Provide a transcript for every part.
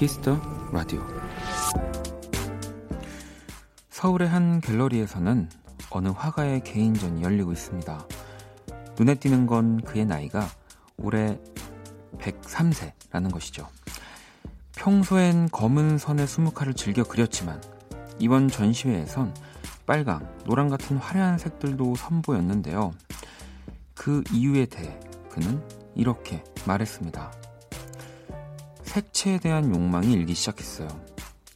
키스 더 라디오 서울의 한 갤러리에서는 어느 화가의 개인전이 열리고 있습니다. 눈에 띄는 건 그의 나이가 올해 103세라는 것이죠. 평소엔 검은 선의 수묵화를 즐겨 그렸지만 이번 전시회에선 빨강, 노랑 같은 화려한 색들도 선보였는데요. 그 이유에 대해 그는 이렇게 말했습니다. 색채에 대한 욕망이 일기 시작했어요.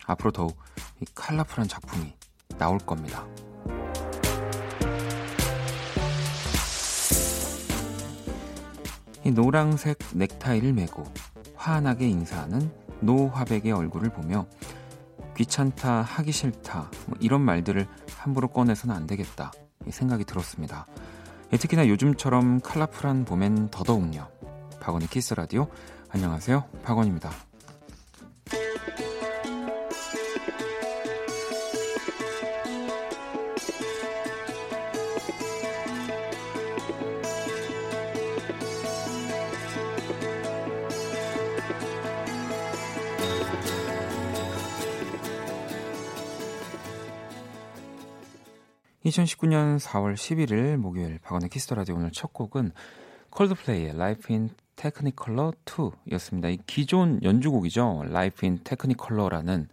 앞으로 더욱 컬러풀한 작품이 나올 겁니다. 이 노랑색 넥타이를 메고 환하게 인사하는 노화백의 얼굴을 보며 귀찮다, 하기 싫다, 뭐 이런 말들을 함부로 꺼내서는 안 되겠다 생각이 들었습니다. 특히나 요즘처럼 컬러풀한 봄엔 더더욱요. 박원의 키스 라디오 안녕하세요. 박원입니다. 2019년 4월 11일 목요일 박원의 키스 더 라디오 오늘 첫 곡은 콜드플레이의 Life in Technicolor 2였습니다. 이 기존 연주곡이죠. Life in 테크니컬러라는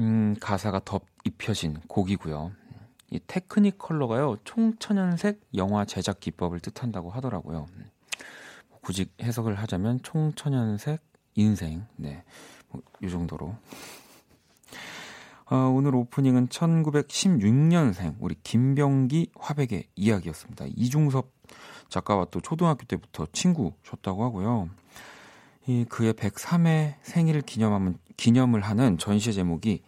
음, 가사가 덧 입혀진 곡이고요. 이 테크니컬러가요. 총천연색 영화 제작 기법을 뜻한다고 하더라고요. 굳이 해석을 하자면 총천연색 인생. 네. 뭐 이 정도로. 어, 오늘 오프닝은 1916년생 우리 김병기 화백의 이야기였습니다. 이중섭 작가와 또 초등학교 때부터 친구셨다고 하고요. 이 그의 103회 생일을 기념하면, 기념을 하는 전시의 제목이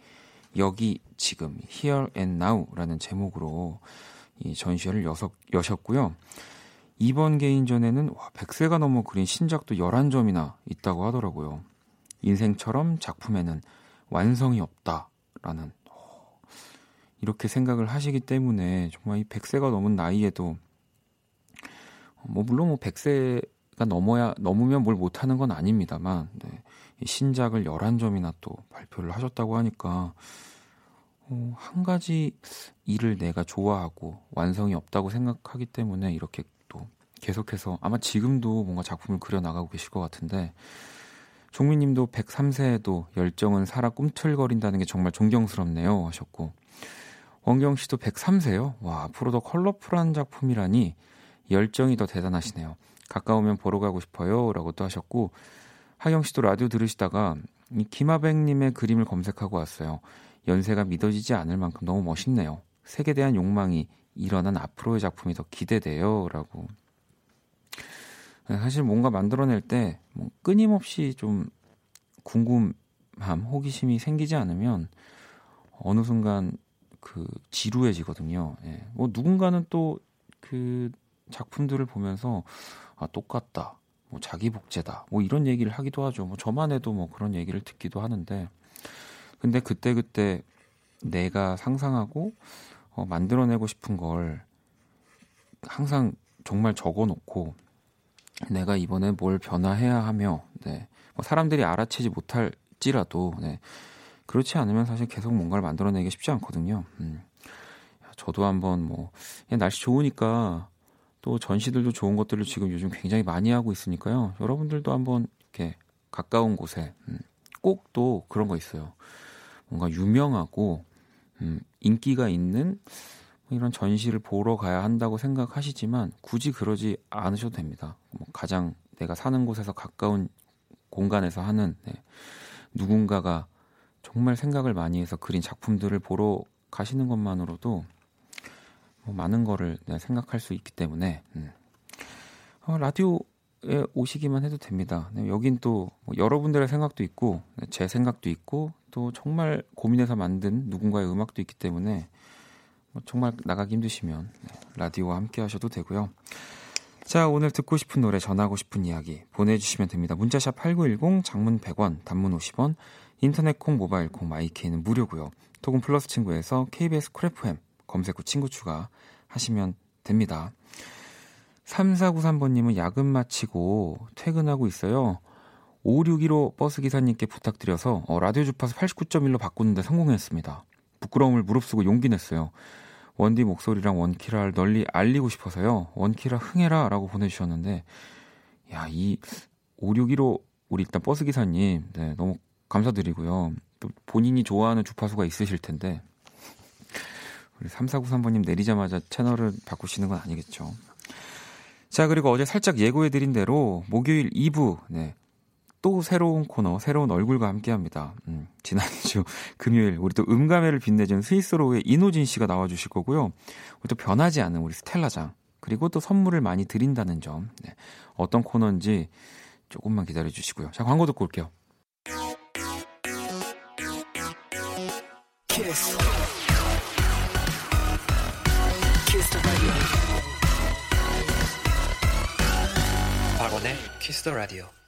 여기 지금 Here and Now라는 제목으로 이 전시회를 여섯, 여셨고요. 이번 개인전에는 와, 100세가 넘어 그린 신작도 11점이나 있다고 하더라고요. 인생처럼 작품에는 완성이 없다 라는 이렇게 생각을 하시기 때문에 정말 이 100세가 넘은 나이에도 뭐 물론 뭐 100세가 넘어야 넘으면 뭘 못 하는 건 아닙니다만 네. 신작을 11점이나 또 발표를 하셨다고 하니까 어, 한 가지 일을 내가 좋아하고 완성이 없다고 생각하기 때문에 이렇게 또 계속해서 아마 지금도 뭔가 작품을 그려 나가고 계실 것 같은데 종민님도 103세에도 열정은 살아 꿈틀거린다는 게 정말 존경스럽네요 하셨고 원경 씨도 103세요. 와 앞으로 더 컬러풀한 작품이라니 열정이 더 대단하시네요. 가까우면 보러 가고 싶어요. 라고 또 하셨고, 하경 씨도 라디오 들으시다가 이 김하백님의 그림을 검색하고 왔어요. 연세가 믿어지지 않을 만큼 너무 멋있네요. 색에 대한 욕망이 일어난 앞으로의 작품이 더 기대돼요. 라고. 사실 뭔가 만들어낼 때 뭐 끊임없이 좀 궁금함, 호기심이 생기지 않으면 어느 순간 그 지루해지거든요. 예. 뭐 누군가는 또 그 작품들을 보면서 아 똑같다. 뭐 자기 복제다. 뭐 이런 얘기를 하기도 하죠. 뭐 저만 해도 뭐 그런 얘기를 듣기도 하는데 근데 그때 그때 내가 상상하고 어, 만들어내고 싶은 걸 항상 정말 적어놓고 내가 이번에 뭘 변화해야 하며 네. 뭐 사람들이 알아채지 못할지라도 네. 그렇지 않으면 사실 계속 뭔가를 만들어내기 쉽지 않거든요. 음. 저도 한번 뭐 날씨 좋으니까 또 전시들도 좋은 것들을 지금 요즘 굉장히 많이 하고 있으니까요. 여러분들도 한번 이렇게 가까운 곳에 음, 꼭또 그런 거 있어요. 뭔가 유명하고 음, 인기가 있는 이런 전시를 보러 가야 한다고 생각하시지만 굳이 그러지 않으셔도 됩니다. 뭐 가장 내가 사는 곳에서 가까운 공간에서 하는 네, 누군가가 정말 생각을 많이 해서 그린 작품들을 보러 가시는 것만으로도 뭐 많은 거를 생각할 수 있기 때문에 음. 어, 라디오에 오시기만 해도 됩니다. 네, 여긴 또 뭐 여러분들의 생각도 있고 네, 제 생각도 있고 또 정말 고민해서 만든 누군가의 음악도 있기 때문에 뭐 정말 나가기 힘드시면 네, 라디오와 함께 하셔도 되고요. 자, 오늘 듣고 싶은 노래, 전하고 싶은 이야기 보내주시면 됩니다. 문자 샵 8910, 장문 100원, 단문 50원, 인터넷 콩, 모바일 콩, 마이케이는 무료고요. 토금 플러스 친구에서 KBS 쿨FM 검색 후 친구 추가 하시면 됩니다. 3493번님은 야근 마치고 퇴근하고 있어요. 561호 버스 기사님께 부탁드려서 어, 라디오 주파수 89.1로 바꾸는데 성공했습니다. 부끄러움을 무릅쓰고 용기 냈어요. 원디 목소리랑 원키라를 널리 알리고 싶어서요. 원키라 흥해라 라고 보내주셨는데, 야, 이 561호 우리 일단 버스 기사님, 네, 너무 감사드리고요. 또 본인이 좋아하는 주파수가 있으실 텐데, 우리 3493번님 내리자마자 채널을 바꾸시는 건 아니겠죠. 자, 그리고 어제 살짝 예고해드린 대로 목요일 2부, 네. 또 새로운 코너, 새로운 얼굴과 함께 합니다. 음, 지난주 금요일, 우리 또 음감회를 빛내준 스위스로의 이노진 씨가 나와주실 거고요. 우리 또 변하지 않은 우리 스텔라장, 그리고 또 선물을 많이 드린다는 점. 네. 어떤 코너인지 조금만 기다려 주시고요. 자, 광고 듣고 올게요. 키스. 박원의 키스 더 라디오.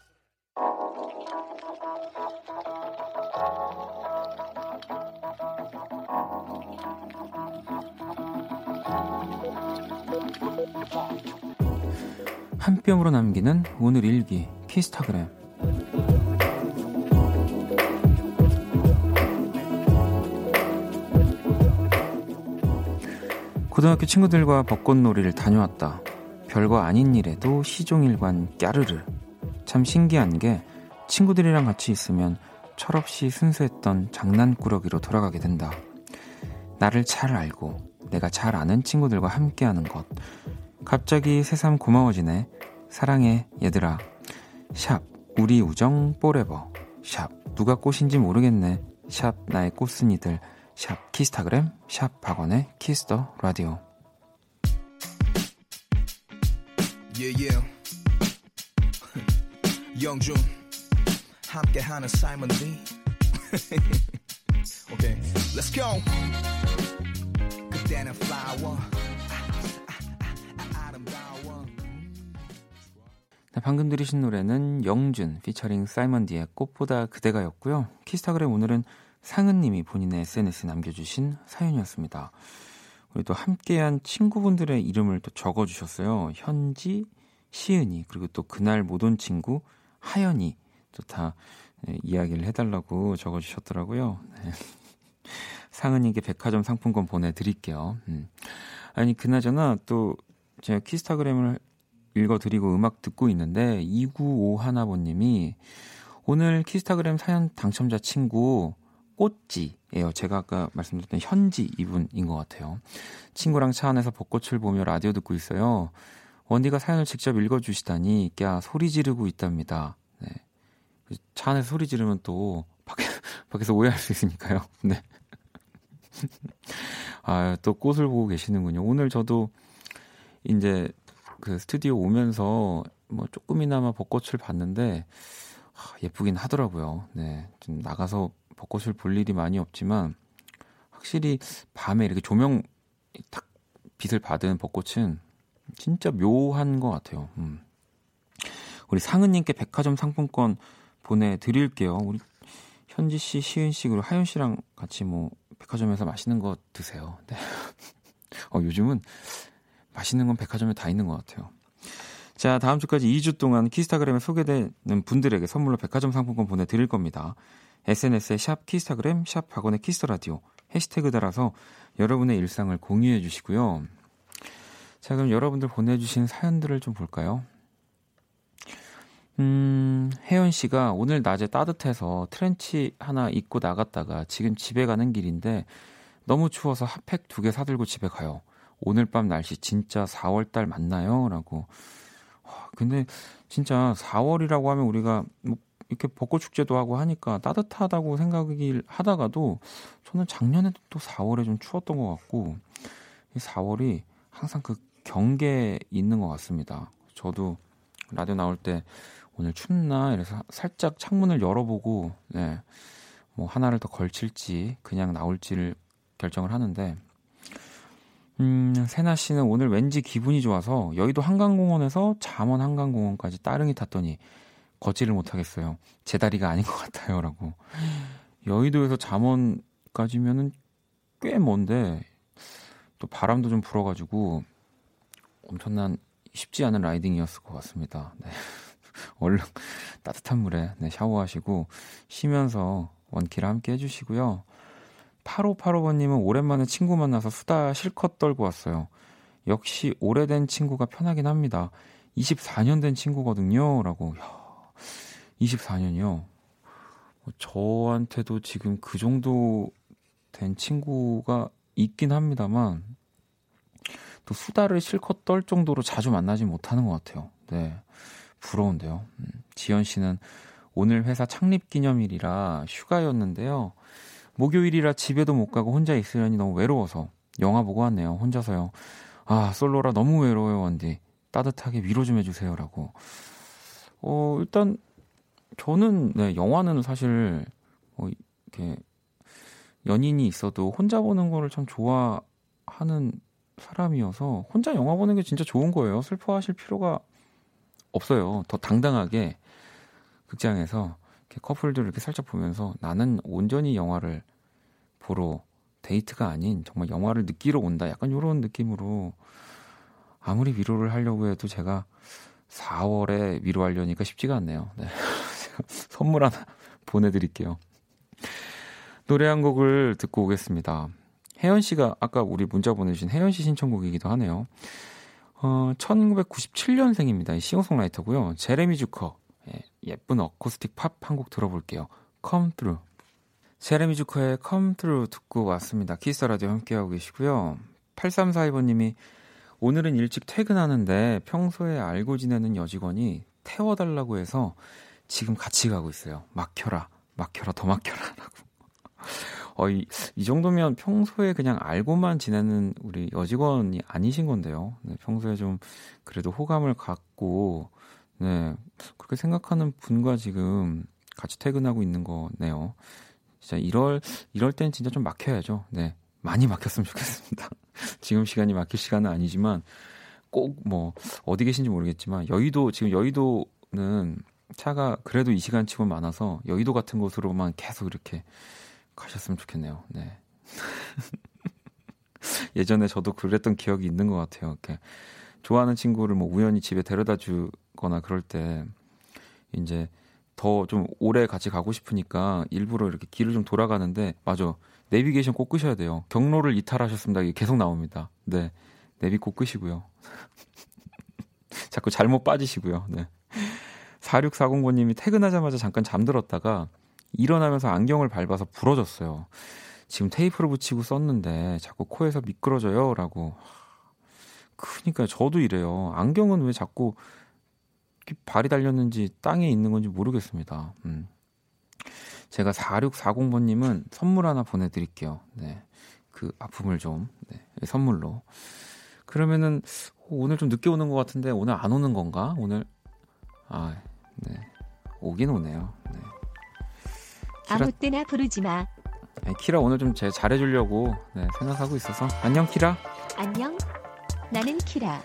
한 뼘으로 남기는 오늘 일기 키스타그램 고등학교 친구들과 벚꽃놀이를 다녀왔다. 별거 아닌 일에도 시종일관 까르르. 참 신기한 게 친구들이랑 같이 있으면 철없이 순수했던 장난꾸러기로 돌아가게 된다. 나를 잘 알고 내가 잘 아는 친구들과 함께하는 것. 갑자기 새삼 고마워지네. 사랑해, 얘들아. 샵, 우리 우정 forever. 샵, 누가 꽃인지 모르겠네. 샵, 나의 꽃순이들. 샵, 키스타그램. 샵, 박원의 키스 더 라디오. yeah, yeah. 영준 함께하는 사이먼 리. 오케이, let's go. 그때는 flower. 방금 들으신 노래는 영준 피처링 사이먼 디의 꽃보다 그대가였고요. 키스타그램 오늘은 상은님이 본인의 SNS에 남겨주신 사연이었습니다. 우리 또 함께한 친구분들의 이름을 또 적어주셨어요. 현지, 시은이, 그리고 또 그날 못 온 친구, 하연이, 또다 네, 이야기를 해달라고 적어주셨더라고요. 네. 상은이에게 백화점 상품권 보내드릴게요. 음. 아니, 그나저나 또 제가 키스타그램을 읽어드리고 음악 듣고 있는데 2951번님이 오늘 키스타그램 사연 당첨자 친구 꽃지예요. 제가 아까 말씀드렸던 현지 이분인 것 같아요. 친구랑 차 안에서 벚꽃을 보며 라디오 듣고 있어요. 원디가 사연을 직접 읽어주시다니 꺄 소리 지르고 있답니다. 네. 차 안에서 소리 지르면 또 밖에, 밖에서 오해할 수 있으니까요. 네. 아, 또 꽃을 보고 계시는군요. 오늘 저도 이제 그 스튜디오 오면서 뭐 조금이나마 벚꽃을 봤는데 아, 예쁘긴 하더라고요. 네. 좀 나가서 벚꽃을 볼 일이 많이 없지만 확실히 밤에 이렇게 조명 딱 빛을 받은 벚꽃은 진짜 묘한 것 같아요. 음. 우리 상은님께 백화점 상품권 보내드릴게요. 우리 현지 씨, 시은 씨, 그리고 하윤 씨랑 같이 뭐 백화점에서 맛있는 거 드세요. 네. 어, 요즘은 맛있는 건 백화점에 다 있는 것 같아요. 자, 다음 주까지 2주 동안 키스타그램에 소개되는 분들에게 선물로 백화점 상품권 보내드릴 겁니다. SNS에 샵 키스타그램, 샵 박원의 키스라디오 해시태그 달아서 여러분의 일상을 공유해 주시고요. 자, 그럼 여러분들 보내주신 사연들을 좀 볼까요? 음, 혜연 씨가 오늘 낮에 따뜻해서 트렌치 하나 입고 나갔다가 지금 집에 가는 길인데 너무 추워서 핫팩 두 개 사들고 집에 가요. 오늘 밤 날씨 진짜 4월달 맞나요? 라고. 근데 진짜 4월이라고 하면 우리가 뭐 이렇게 벚꽃 축제도 하고 하니까 따뜻하다고 생각을 하다가도 저는 작년에도 또 4월에 좀 추웠던 것 같고 이 4월이 항상 그 경계에 있는 것 같습니다. 저도 라디오 나올 때 오늘 춥나 이래서 살짝 창문을 열어보고 네, 뭐 하나를 더 걸칠지 그냥 나올지를 결정을 하는데 음, 세나 씨는 오늘 왠지 기분이 좋아서 여의도 한강공원에서 잠원 한강공원까지 따릉이 탔더니 걷지를 못하겠어요. 제 다리가 아닌 것 같아요. 라고. 여의도에서 잠원까지면은 꽤 먼데 또 바람도 좀 불어가지고 엄청난 쉽지 않은 라이딩이었을 것 같습니다. 네. 얼른 따뜻한 물에 네, 샤워하시고 쉬면서 원키를 함께 해주시고요. 8585번님은 오랜만에 친구 만나서 수다 실컷 떨고 왔어요. 역시 오래된 친구가 편하긴 합니다. 24년 된 친구거든요. 라고. 야, 24년이요. 뭐 저한테도 지금 그 정도 된 친구가 있긴 합니다만, 또 수다를 실컷 떨 정도로 자주 만나지 못하는 것 같아요. 네. 부러운데요. 음, 지연 씨는 오늘 회사 창립 기념일이라 휴가였는데요. 목요일이라 집에도 못 가고 혼자 있으려니 너무 외로워서 영화 보고 왔네요. 혼자서요. 아, 솔로라 너무 외로워요, 원디. 따뜻하게 위로 좀 해주세요라고. 어, 일단 저는 네, 영화는 사실 뭐 이렇게 연인이 있어도 혼자 보는 거를 참 좋아하는 사람이어서 혼자 영화 보는 게 진짜 좋은 거예요. 슬퍼하실 필요가 없어요. 더 당당하게 극장에서 이렇게 커플들 이렇게 살짝 보면서 나는 온전히 영화를 보러 데이트가 아닌 정말 영화를 느끼러 온다. 약간 이런 느낌으로 아무리 위로를 하려고 해도 제가 4월에 위로하려니까 쉽지가 않네요. 네. 선물 하나 보내드릴게요. 노래 한 곡을 듣고 오겠습니다. 혜연 씨가 아까 우리 문자 보내주신 혜연 씨 신청곡이기도 하네요. 어, 1997년생입니다. 싱어송라이터고요. 제레미 주커 예, 예쁜 어쿠스틱 팝 한 곡 들어볼게요. Come Through. 제레미 주커의 Come Through 듣고 왔습니다. 키스 라디오 함께하고 계시고요. 8342번님이 오늘은 일찍 퇴근하는데 평소에 알고 지내는 여직원이 태워달라고 해서 지금 같이 가고 있어요. 막혀라, 막혀라, 더 막혀라. 라고. 어, 이, 이 정도면 평소에 그냥 알고만 지내는 우리 여직원이 아니신 건데요. 네, 평소에 좀 그래도 호감을 갖고, 네, 그렇게 생각하는 분과 지금 같이 퇴근하고 있는 거네요. 진짜 이럴, 이럴 땐 진짜 좀 막혀야죠. 네. 많이 막혔으면 좋겠습니다. 지금 시간이 막힐 시간은 아니지만 꼭 뭐 어디 계신지 모르겠지만 여의도 지금 여의도는 차가 그래도 이 시간 치고 많아서 여의도 같은 곳으로만 계속 이렇게 가셨으면 좋겠네요. 네. 예전에 저도 그랬던 기억이 있는 것 같아요. 이렇게 좋아하는 친구를 뭐 우연히 집에 데려다 주거나 그럴 때 이제 더 좀 오래 같이 가고 싶으니까 일부러 이렇게 길을 좀 돌아가는데 맞아 내비게이션 꼭 끄셔야 돼요. 경로를 이탈하셨습니다. 이게 계속 나옵니다. 네. 내비 꼭 끄시고요. 자꾸 잘못 빠지시고요. 네. 4640번님이 퇴근하자마자 잠깐 잠들었다가 일어나면서 안경을 밟아서 부러졌어요. 지금 테이프를 붙이고 썼는데 자꾸 코에서 미끄러져요. 라고. 그니까 저도 이래요. 안경은 왜 자꾸 발이 달렸는지 땅에 있는 건지 모르겠습니다. 음. 제가 4640번님은 선물 하나 보내드릴게요. 네. 그 아픔을 좀, 네. 선물로. 그러면은, 오늘 좀 늦게 오는 것 같은데, 오늘 안 오는 건가? 오늘, 아, 네. 오긴 오네요. 네. 키라, 아무 때나 부르지 마. 네, 키라 오늘 좀 제 잘해주려고 네, 생각하고 있어서. 안녕, 키라. 안녕. 나는 키라.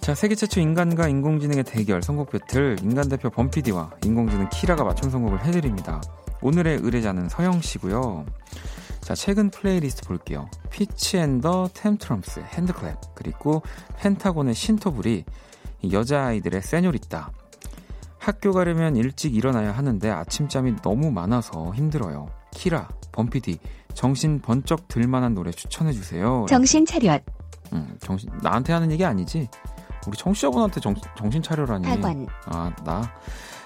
자, 세계 최초 인간과 인공지능의 대결, 선곡 배틀, 인간 대표 범피디와 인공지능 키라가 맞춤 선곡을 해드립니다. 오늘의 의뢰자는 서영 씨고요. 자, 최근 플레이리스트 볼게요. Fitz and the Tantrums HandClap 그리고 펜타곤의 신토불이 여자 아이들의 Senorita 학교 가려면 일찍 일어나야 하는데 아침잠이 너무 많아서 힘들어요. 키라, 범피디, 정신 번쩍 들만한 노래 추천해 주세요. 정신 차렷. 음, 정신, 나한테 하는 얘기 아니지? 우리 청취자분한테 정, 정신 차려라니. 학원. 아, 나.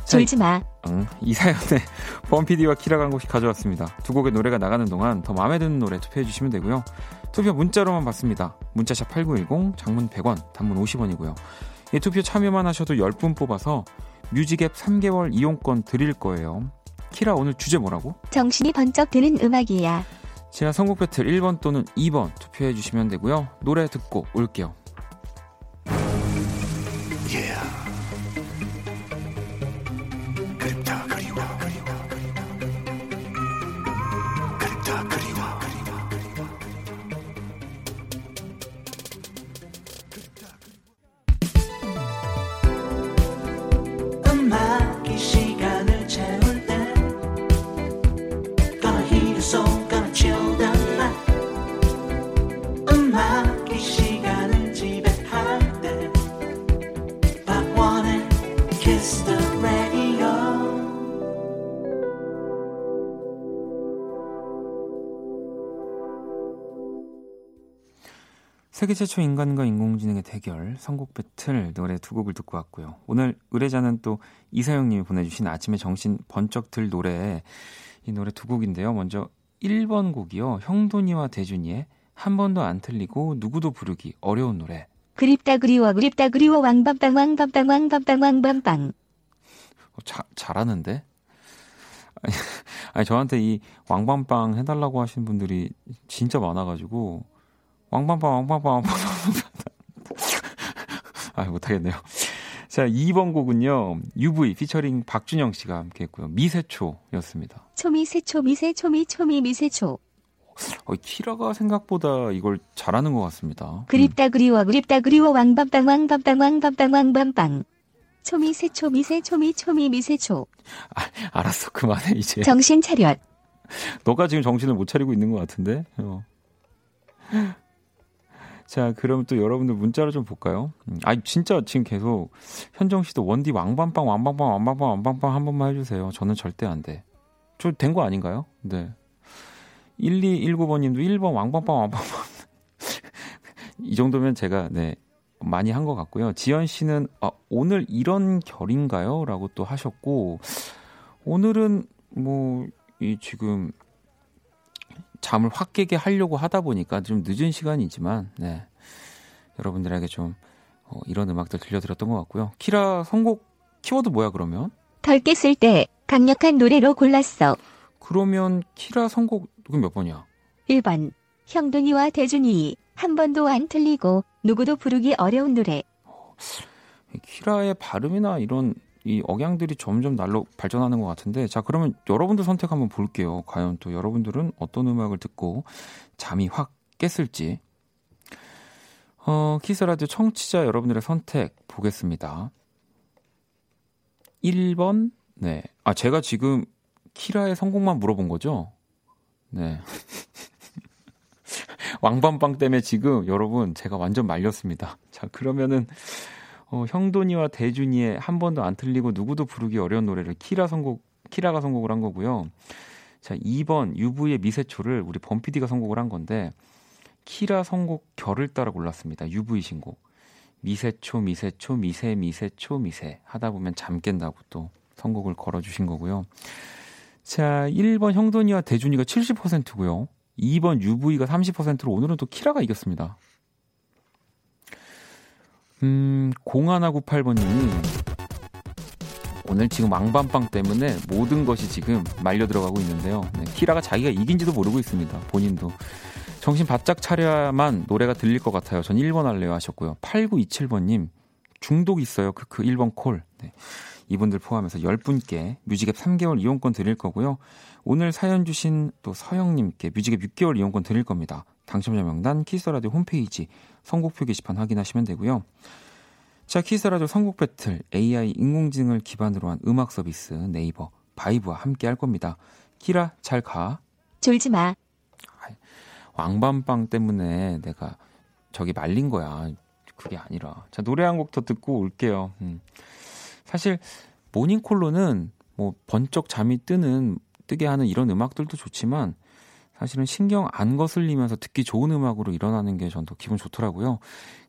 졸지 마. 응, 이 사연에 범피디와 키라가 한 곡씩 가져왔습니다. 두 곡의 노래가 나가는 동안 더 마음에 드는 노래 투표해 주시면 되고요. 투표 문자로만 받습니다. 문자샵 8910, 장문 100원, 단문 50원이고요. 이 투표 참여만 하셔도 10분 뽑아서 뮤직앱 3개월 이용권 드릴 거예요. 키라 오늘 주제 뭐라고? 정신이 번쩍 드는 음악이야. 제가 선곡 배틀 1번 또는 2번 투표해 주시면 되고요. 노래 듣고 올게요. 세계 최초 인간과 인공지능의 대결 선곡 배틀 노래 두 곡을 듣고 왔고요. 오늘 의뢰자는 또 이사영님이 보내주신 아침에 정신 번쩍 들 노래 이 노래 두 곡인데요. 먼저 1번 곡이요. 형돈이와 대준이의 한 번도 안 틀리고 누구도 부르기 어려운 노래. 그립다 그리워 그립다 그리워 왕밤빵 왕밤빵 왕밤빵 왕밤빵. 어, 자, 잘하는데? 아니, 아니 저한테 이 왕밤빵 해달라고 하시는 분들이 진짜 많아가지고 왕밤빵 왕밤빵 왕밤빵 아 못하겠네요. 자 2번 곡은요 UV 피처링 박준영 씨가 함께 했고요 미세초였습니다. 초미세초 미세초미 초미 미세초. 어, 키라가 생각보다 이걸 잘하는 것 같습니다. 그립다 그리워 그립다 그리워 왕밤빵 왕밤빵 왕밤빵 왕밤빵. 초미세초 미세초미 초미 미세초. 아, 알았어 그만해 이제. 정신 차렷. 너가 지금 정신을 못 차리고 있는 것 같은데. 어. 자, 그럼 또 여러분들 문자로 좀 볼까요? 아, 진짜 지금 계속 현정 씨도 원디 왕밤빵 왕밤빵 왕밤빵 왕밤빵 한 번만 해주세요. 저는 절대 안 돼. 저 된 거 아닌가요? 네. 1219번님도 1번 왕빵빵 왕빵빵. 이 정도면 제가 네 많이 한 것 같고요. 지연 씨는 아, 오늘 이런 결인가요? 라고 또 하셨고 오늘은 뭐 이 지금 잠을 확 깨게 하려고 하다 보니까 좀 늦은 시간이지만 네 여러분들에게 좀 어, 이런 음악들 들려드렸던 것 같고요. 키라 선곡 키워드 뭐야 그러면? 덜 깼을 때 강력한 노래로 골랐어. 그러면 키라 선곡 몇 번이야? 1번 형돈이와 대준이 한 번도 안 틀리고 누구도 부르기 어려운 노래. 키라의 발음이나 이런 이 억양들이 점점 날로 발전하는 것 같은데 자 그러면 여러분들 선택 한번 볼게요. 과연 또 여러분들은 어떤 음악을 듣고 잠이 확 깼을지 어, 키스라디오 청취자 여러분들의 선택 보겠습니다. 1번 네. 아 제가 지금 키라의 성공만 물어본 거죠? 네. 왕밤빵 때문에 지금 여러분 제가 완전 말렸습니다. 자, 그러면은 어, 형돈이와 대준이의 한 번도 안 틀리고 누구도 부르기 어려운 노래를 키라 선곡 키라가 선곡을 한 거고요. 자, 2번 UV의 미세초를 우리 범피디가 선곡을 한 건데 키라 선곡 결을 따라 골랐습니다. UV 신곡. 미세초 미세초 미세 미세초 미세 하다 보면 잠 깬다고 또 선곡을 걸어 주신 거고요. 자, 1번 형돈이와 대준이가 70%고요. 2번 UV가 30%로 오늘은 또 키라가 이겼습니다. 음, 0198번님이 오늘 지금 왕밤빵 때문에 모든 것이 지금 말려 들어가고 있는데요. 네, 키라가 자기가 이긴지도 모르고 있습니다. 본인도. 정신 바짝 차려야만 노래가 들릴 것 같아요. 전 1번 할래요 하셨고요. 8927번님, 중독 있어요. 그, 그 1번 콜. 네. 이분들 포함해서 10분께 뮤직앱 3개월 이용권 드릴 거고요. 오늘 사연 주신 또 서영님께 뮤직앱 6개월 이용권 드릴 겁니다. 당첨자 명단 키스라디오 홈페이지 선곡표 게시판 확인하시면 되고요. 자, 키스라디오 선곡 battle AI 인공지능을 기반으로 한 음악 서비스 네이버 바이브와 함께 할 겁니다. 키라 잘 가. 졸지 마. 왕밤빵 때문에 내가 저기 말린 거야. 그게 아니라. 자, 노래 한 곡 더 듣고 올게요. 음. 사실 모닝콜로는 뭐 번쩍 잠이 뜨는 뜨게 하는 이런 음악들도 좋지만 사실은 신경 안 거슬리면서 듣기 좋은 음악으로 일어나는 게 전 더 기분 좋더라고요.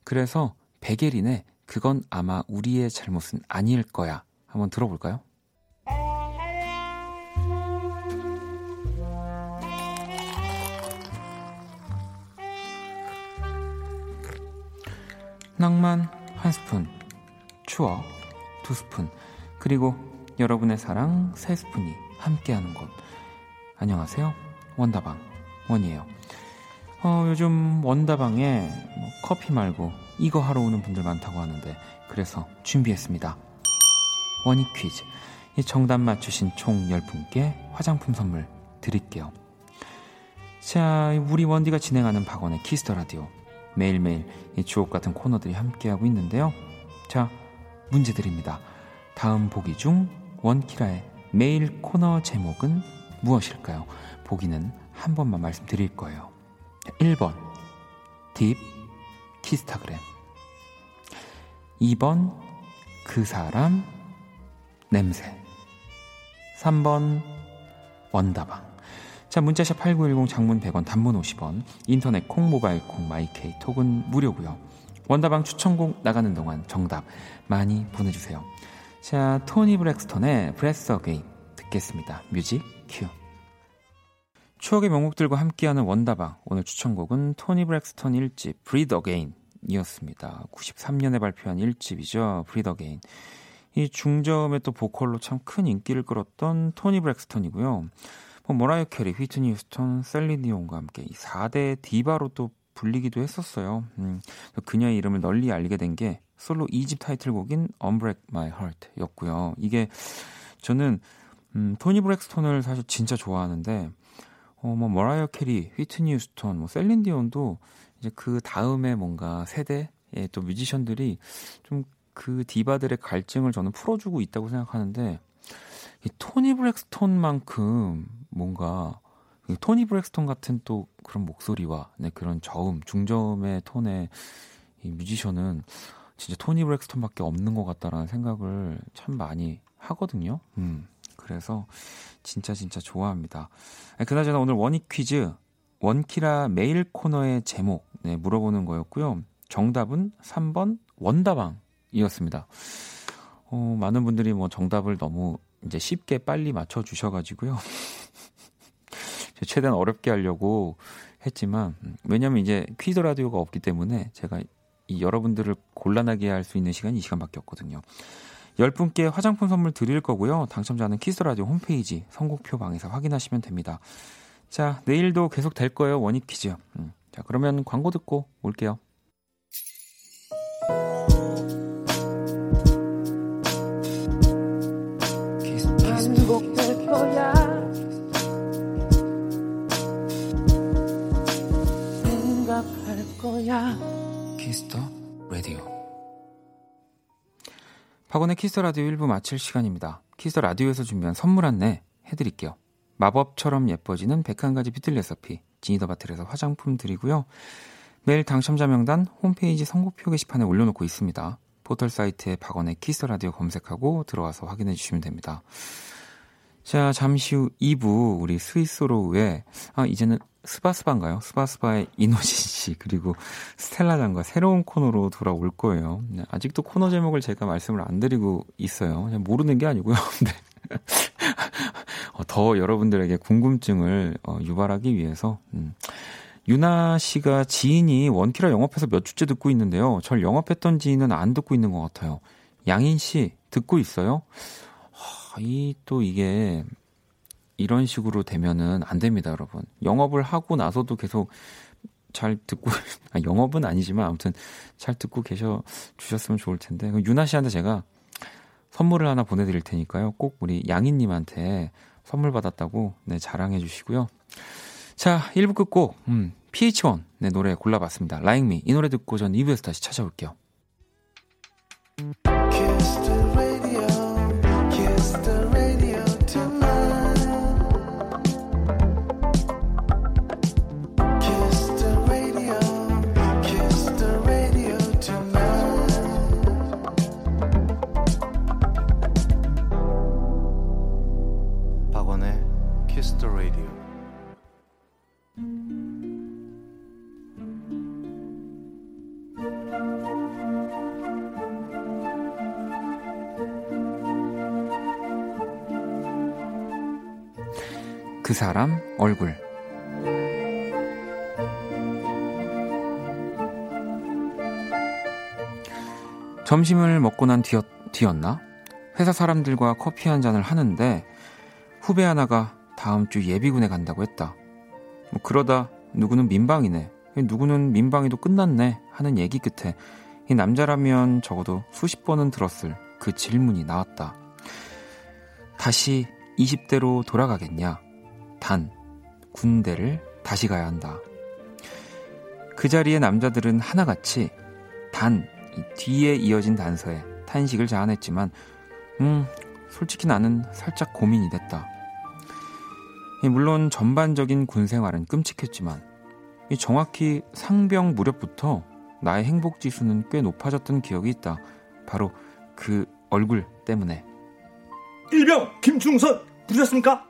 그래서 베게린의 그건 아마 우리의 잘못은 아닐 거야. 한번 들어볼까요? 낭만 한 스푼, 추억 두 스푼, 그리고 여러분의 사랑 세 스푼이 함께하는 곳. 안녕하세요. 원다방 원이에요. 어, 요즘 원다방에 뭐 커피 말고 이거 하러 오는 분들 많다고 하는데 그래서 준비했습니다. 원이 퀴즈. 이 정답 맞추신 총 10분께 화장품 선물 드릴게요. 자, 우리 원디가 진행하는 박원의 키스 더 라디오. 매일매일 이 주옥 같은 코너들이 함께하고 있는데요. 자, 문제 드립니다. 다음 보기 중 원키라의 메일 코너 제목은 무엇일까요? 보기는 한 번만 말씀드릴 거예요. 1번 딥 키스타그램. 2번 그 사람 냄새. 3번 원다방. 자 문자샵 8910 장문 100원 단문 50원. 인터넷 콩 모바일 콩 마이케이 톡은 무료고요. 원다방 추천곡 나가는 동안 정답 많이 보내주세요. 자 토니 브렉스턴의 Breathe Again 듣겠습니다. music cue. 추억의 명곡들과 함께하는 원다방. 오늘 추천곡은 토니 브렉스턴 1집 Breathe Again 이었습니다. 93년에 발표한 1집이죠. Breathe Again 이 중저음의 또 보컬로 참 큰 인기를 끌었던 토니 브렉스턴이고요. 뭐 모라이어 캐리, 휘트니 휴스턴, 셀린 디온과 함께 이 4대 디바로 또 불리기도 했었어요. 음, 그녀의 이름을 널리 알리게 된 게 솔로 2집 타이틀곡인 Unbreak My Heart였고요. 이게 저는 음, 토니 브렉스턴을 사실 진짜 좋아하는데 어, 뭐 머라이어 캐리, 휘트니 휴스턴, 뭐 셀린 디온도 이제 그 다음에 뭔가 세대의 또 뮤지션들이 좀 그 디바들의 갈증을 저는 풀어주고 있다고 생각하는데 이 토니 브렉스톤만큼 뭔가 토니 브렉스톤 같은 또 그런 목소리와 네, 그런 저음, 중저음의 톤의 이 뮤지션은 진짜 토니 브렉스톤밖에 없는 것 같다라는 생각을 참 많이 하거든요. 음, 그래서 진짜 진짜 좋아합니다. 그나저나 오늘 원익 퀴즈 원키라 메일 코너의 제목 네, 물어보는 거였고요. 정답은 3번 원다방이었습니다. 어, 많은 분들이 뭐 정답을 너무 이제 쉽게 빨리 맞춰 주셔가지고요. 최대한 어렵게 하려고 했지만 음, 왜냐면 이제 퀴즈 라디오가 없기 때문에 제가 이 여러분들을 곤란하게 할 수 있는 시간이 이 시간밖에 없거든요. 10분께 화장품 선물 드릴 거고요. 당첨자는 퀴즈 라디오 홈페이지 선곡표 방에서 확인하시면 됩니다. 자, 내일도 계속 될 거예요. 원익 퀴즈. 음, 자, 그러면 광고 듣고 올게요. 거야. 박원의 키스 더 라디오 1부 마칠 시간입니다. 키스 더 라디오에서 준비한 선물 안내 해드릴게요. 마법처럼 예뻐지는 101가지 비틀 레서피 지니더 바틀에서 화장품 드리고요. 매일 당첨자 명단 홈페이지 선곡표 게시판에 올려놓고 있습니다. 포털 사이트에 박원의 키스 라디오 검색하고 들어와서 확인해 주시면 됩니다. 자, 잠시 후 2부 우리 스윗소로우의 아 이제는 스바스바인가요? 스바스바의 이노진 씨 그리고 스텔라 장과 새로운 코너로 돌아올 거예요. 네, 아직도 코너 제목을 제가 말씀을 안 드리고 있어요. 그냥 모르는 게 아니고요. 네. 어, 더 여러분들에게 궁금증을 어, 유발하기 위해서 음. 유나 씨가 지인이 원키라 영업해서 몇 주째 듣고 있는데요. 절 영업했던 지인은 안 듣고 있는 것 같아요. 양인 씨 듣고 있어요? 이 또 이게 이런 식으로 되면은 안 됩니다, 여러분. 영업을 하고 나서도 계속 잘 듣고 아, 영업은 아니지만 아무튼 잘 듣고 계셔 주셨으면 좋을 텐데 유나 씨한테 제가 선물을 하나 보내드릴 테니까요. 꼭 우리 양희님한테 선물 받았다고 네 자랑해 주시고요. 자, 1부 끝곡 음, PH1 네 노래 골라봤습니다. Like Me 이 노래 듣고 전 2부에서 다시 찾아올게요. 점심을 먹고 난 뒤였, 뒤였나? 회사 사람들과 커피 한 잔을 하는데 후배 하나가 다음 주 예비군에 간다고 했다. 뭐 그러다 누구는 민방이네. 누구는 민방위도 끝났네. 하는 얘기 끝에 이 남자라면 적어도 수십 번은 들었을 그 질문이 나왔다. 다시 20대로 돌아가겠냐? 단, 군대를 다시 가야 한다. 그 자리에 남자들은 하나같이 단, 뒤에 이어진 단서에 탄식을 자아냈지만, 음, 솔직히 나는 살짝 고민이 됐다. 물론 전반적인 군 생활은 끔찍했지만, 정확히 상병 무렵부터 나의 행복 지수는 꽤 높아졌던 기억이 있다. 바로 그 얼굴 때문에. 일병 김중선 부르셨습니까?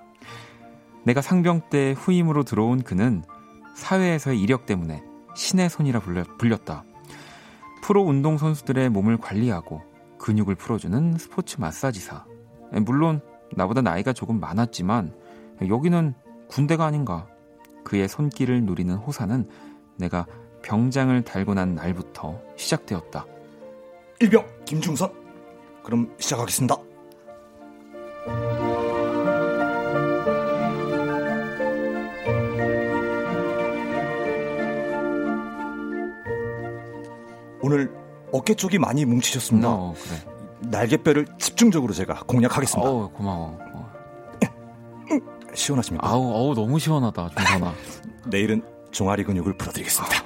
내가 상병 때 후임으로 들어온 그는 사회에서의 이력 때문에 신의 손이라 불렸다. 프로 운동 선수들의 몸을 관리하고 근육을 풀어주는 스포츠 마사지사. 물론 나보다 나이가 조금 많았지만 여기는 군대가 아닌가. 그의 손길을 누리는 호사는 내가 병장을 달고 난 날부터 시작되었다. 일병 김중선. 그럼 시작하겠습니다. 오늘 어깨 쪽이 많이 뭉치셨습니다. 어, 그래. 날개뼈를 집중적으로 제가 공략하겠습니다. 어, 고마워. 어. 시원하십니까? 아우, 어우, 너무 시원하다, 중선아. 내일은 종아리 근육을 풀어드리겠습니다.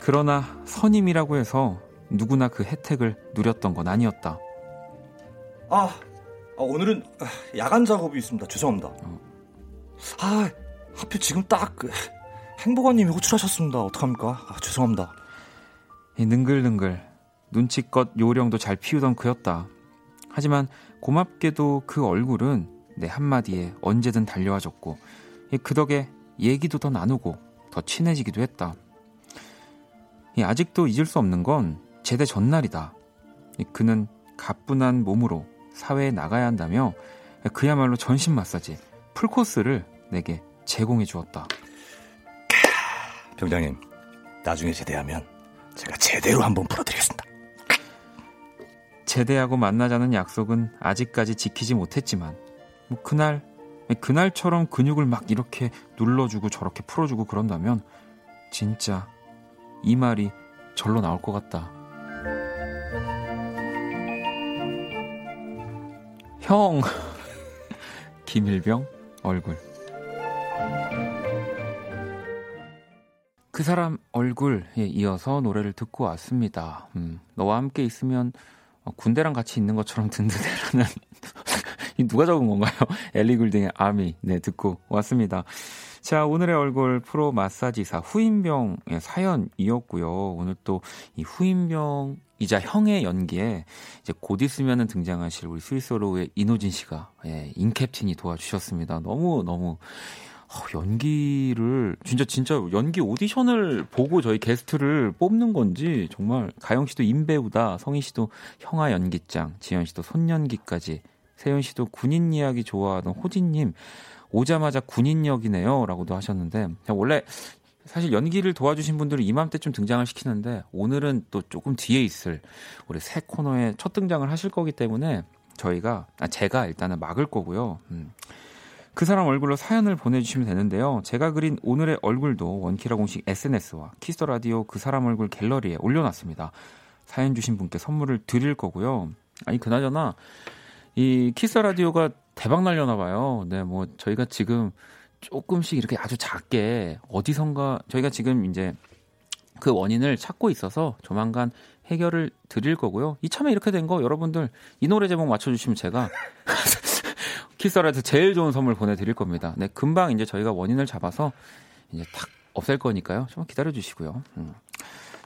그러나 선임이라고 해서 누구나 그 혜택을 누렸던 건 아니었다. 아, 아 오늘은 야간 작업이 있습니다. 죄송합니다. 어. 아, 하필 지금 딱그 행복아님이 호출하셨습니다. 어떡합니까? 아, 죄송합니다. 이 능글능글 눈치껏 요령도 잘 피우던 그였다. 하지만 고맙게도 그 얼굴은 내 한마디에 언제든 달려와줬고 그 덕에 얘기도 더 나누고 더 친해지기도 했다. 아직도 잊을 수 없는 건 제대 전날이다. 그는 가뿐한 몸으로 사회에 나가야 한다며 그야말로 전신 마사지 풀코스를 내게 제공해 주었다. 병장님, 나중에 제대하면 제가 제대로 한번 풀어드리겠습니다. 제대하고 만나자는 약속은 아직까지 지키지 못했지만 뭐 그날 그날처럼 근육을 막 이렇게 눌러주고 저렇게 풀어주고 그런다면 진짜 이 말이 절로 나올 것 같다. 형 김일병 얼굴 그 사람 얼굴에 이어서 노래를 듣고 왔습니다. 음, 너와 함께 있으면 어, 군대랑 같이 있는 것처럼 든든해라는 누가 적은 건가요? 엘리 굴딩의 아미 네 듣고 왔습니다. 자 오늘의 얼굴 프로 마사지사 후임병의 사연이었고요. 오늘 또 이 후임병 이자 형의 연기에 이제 곧 있으면은 등장하실 우리 스위스로의 이노진 씨가 예, 인캡틴이 도와주셨습니다. 너무 너무 어, 연기를 진짜 진짜 연기 오디션을 보고 저희 게스트를 뽑는 건지 정말 가영 씨도 인배우다, 성희 씨도 형아 연기장, 지현 씨도 손연기까지, 세윤 씨도 군인 이야기 좋아하던 호진님 오자마자 군인 역이네요라고도 하셨는데 원래 사실 연기를 도와주신 분들은 이맘때쯤 등장을 시키는데 오늘은 또 조금 뒤에 있을 우리 새 코너에 첫 등장을 하실 거기 때문에 저희가 아 제가 일단은 막을 거고요. 음. 그 사람 얼굴로 사연을 보내주시면 되는데요. 제가 그린 오늘의 얼굴도 원키라 공식 SNS와 키스 더 라디오 그 사람 얼굴 갤러리에 올려놨습니다. 사연 주신 분께 선물을 드릴 거고요. 아니 그나저나 이 키스 라디오가 대박 날려나 봐요. 네, 뭐 저희가 지금 조금씩 이렇게 아주 작게 어디선가 저희가 지금 이제 그 원인을 찾고 있어서 조만간 해결을 드릴 거고요. 이참에 이렇게 된 거 여러분들 이 노래 제목 맞춰주시면 제가 키스라에서 제일 좋은 선물 보내드릴 겁니다. 네, 금방 이제 저희가 원인을 잡아서 이제 탁 없앨 거니까요. 좀만 기다려 주시고요. 음.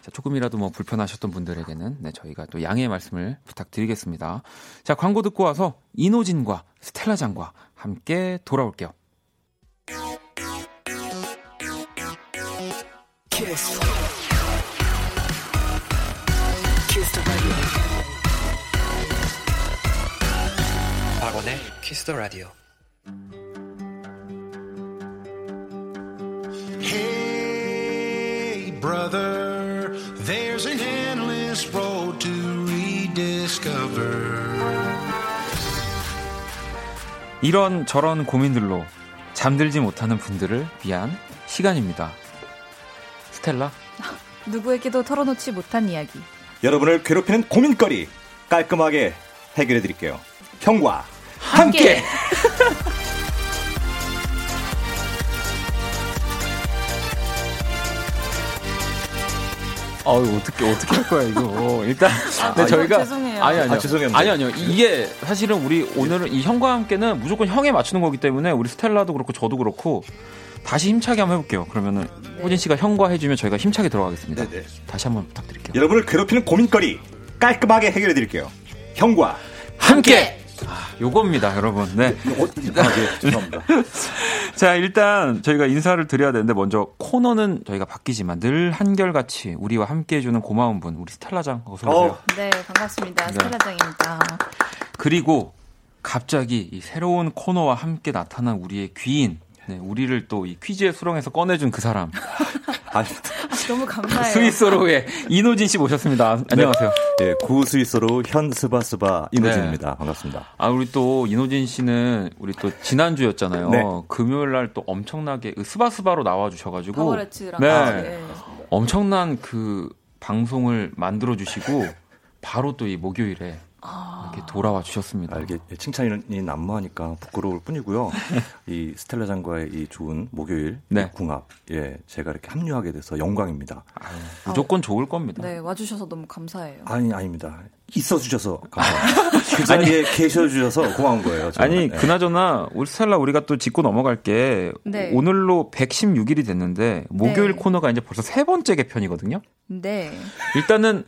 자, 조금이라도 뭐 불편하셨던 분들에게는 네, 저희가 또 양해의 말씀을 부탁드리겠습니다. 자, 광고 듣고 와서 이노진과 스텔라장과 함께 돌아올게요. 키스 박원의 키스 더 라디오. Hey brother, there's an endless road to rediscover. 이런 저런 고민들로 잠들지 못하는 분들을 위한 시간입니다. 스텔라? 누구에게도 털어놓지 못한 이야기. 여러분을 괴롭히는 고민거리 깔끔하게 해결해 드릴게요. 형과 함께. 아유 어떻게 어떻게 할 거야 이거 일단 아, 네, 저희가 죄송해요. 아니 아니요 아, 죄송해요. 아니 아니요 이게 사실은 우리 오늘은 이 형과 함께는 무조건 형에 맞추는 거기 때문에 우리 스텔라도 그렇고 저도 그렇고 다시 힘차게 한번 해볼게요. 그러면은 네. 호진 씨가 형과 해주면 저희가 힘차게 들어가겠습니다. 네네. 네. 다시 한번 부탁드릴게요. 여러분을 괴롭히는 고민거리 깔끔하게 해결해 드릴게요. 형과 함께. 함께. 아. 요겁니다, 여러분. 네. 어, 아, 네, 죄송합니다. 자, 일단 저희가 인사를 드려야 되는데 먼저 코너는 저희가 바뀌지만 늘 한결같이 우리와 함께 해주는 고마운 분, 우리 스텔라장 어서 오세요. 어. 네, 반갑습니다. 네. 스텔라장입니다. 그리고 갑자기 이 새로운 코너와 함께 나타난 우리의 귀인, 네, 우리를 또 이 퀴즈의 수렁에서 꺼내준 그 사람, 아, 너무 감사해요. 스위스로의 이노진 씨 모셨습니다. 안녕하세요. 예, 구 스위스로 현 스바스바 이노진입니다. 반갑습니다. 아, 우리 또 이노진 씨는 우리 또 지난주였잖아요. 네. 금요일 날 또 엄청나게 그 스바스바로 나와 주셔 가지고 파워레츠랑 네. 네. 엄청난 그 방송을 만들어 주시고 바로 또 이 목요일에 아. 이렇게 돌아와 주셨습니다. 아, 이게 칭찬이 난무하니까 부끄러울 뿐이고요. 이 스텔라 장과의 이 좋은 목요일 네. 이 궁합, 예, 제가 이렇게 합류하게 돼서 영광입니다. 아유, 무조건 좋을 겁니다. 네, 와주셔서 너무 감사해요. 아니, 아닙니다. 있어 주셔서 감사합니다. 그 자리에 계셔 주셔서 고마운 거예요. 저는. 아니 예. 그나저나 우리 스텔라 우리가 또 짚고 넘어갈 게 네. 오늘로 116일이 됐는데 목요일 네. 코너가 이제 벌써 세 번째 개편이거든요. 네. 일단은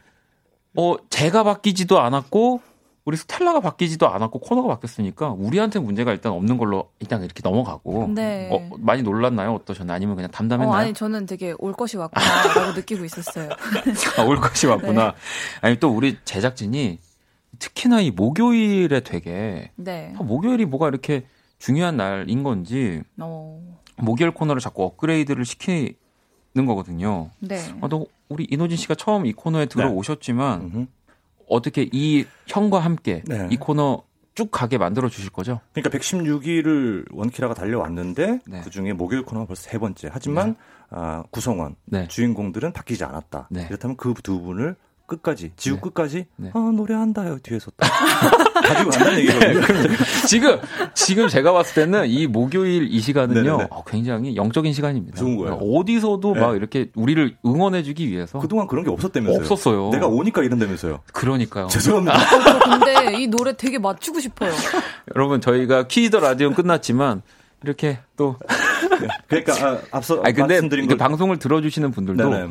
어 제가 바뀌지도 않았고 우리 스텔라가 바뀌지도 않았고 코너가 바뀌었으니까 우리한테 문제가 일단 없는 걸로 일단 이렇게 넘어가고 네. 어, 많이 놀랐나요? 어떠셨나요? 아니면 그냥 어, 담담했나요? 아니, 저는 되게 올 것이 왔구나라고 느끼고 있었어요. 아, 올 것이 왔구나. 네. 아니 또 우리 제작진이 특히나 이 목요일에 되게 네. 아, 목요일이 뭐가 이렇게 중요한 날인 건지 어, 목요일 코너를 자꾸 업그레이드를 시키는 거거든요. 네. 아, 또 우리 이노진 씨가 처음 이 코너에 들어오셨지만 음흠. 어떻게 이 형과 함께 네. 이 코너 쭉 가게 만들어 주실 거죠? 그러니까 116일을 원키라가 달려왔는데 네. 그 중에 목요일 코너가 벌써 세 번째. 하지만 아, 구성원 네. 주인공들은 바뀌지 않았다. 네. 그렇다면 그 두 분을 끝까지 지구 네. 끝까지 네. 아 노래한다요 뒤에서 또 가지고 간다는 얘기거든요. 지금 지금 제가 봤을 때는 이 목요일 이 시간은요 네네네. 어, 굉장히 영적인 시간입니다. 좋은 거예요. 어디서도 네. 막 이렇게 우리를 응원해주기 위해서 그동안 그런 게 없었다면서요. 없었어요. 내가 오니까 이런다면서요. 그러니까요. 죄송합니다. 근데 이 노래 되게 맞추고 싶어요. 여러분 저희가 퀴즈 더 라디오 끝났지만 이렇게 또 그러니까 아, 앞서 아니 근데 말씀드린 거 방송을 들어주시는 분들도 네네.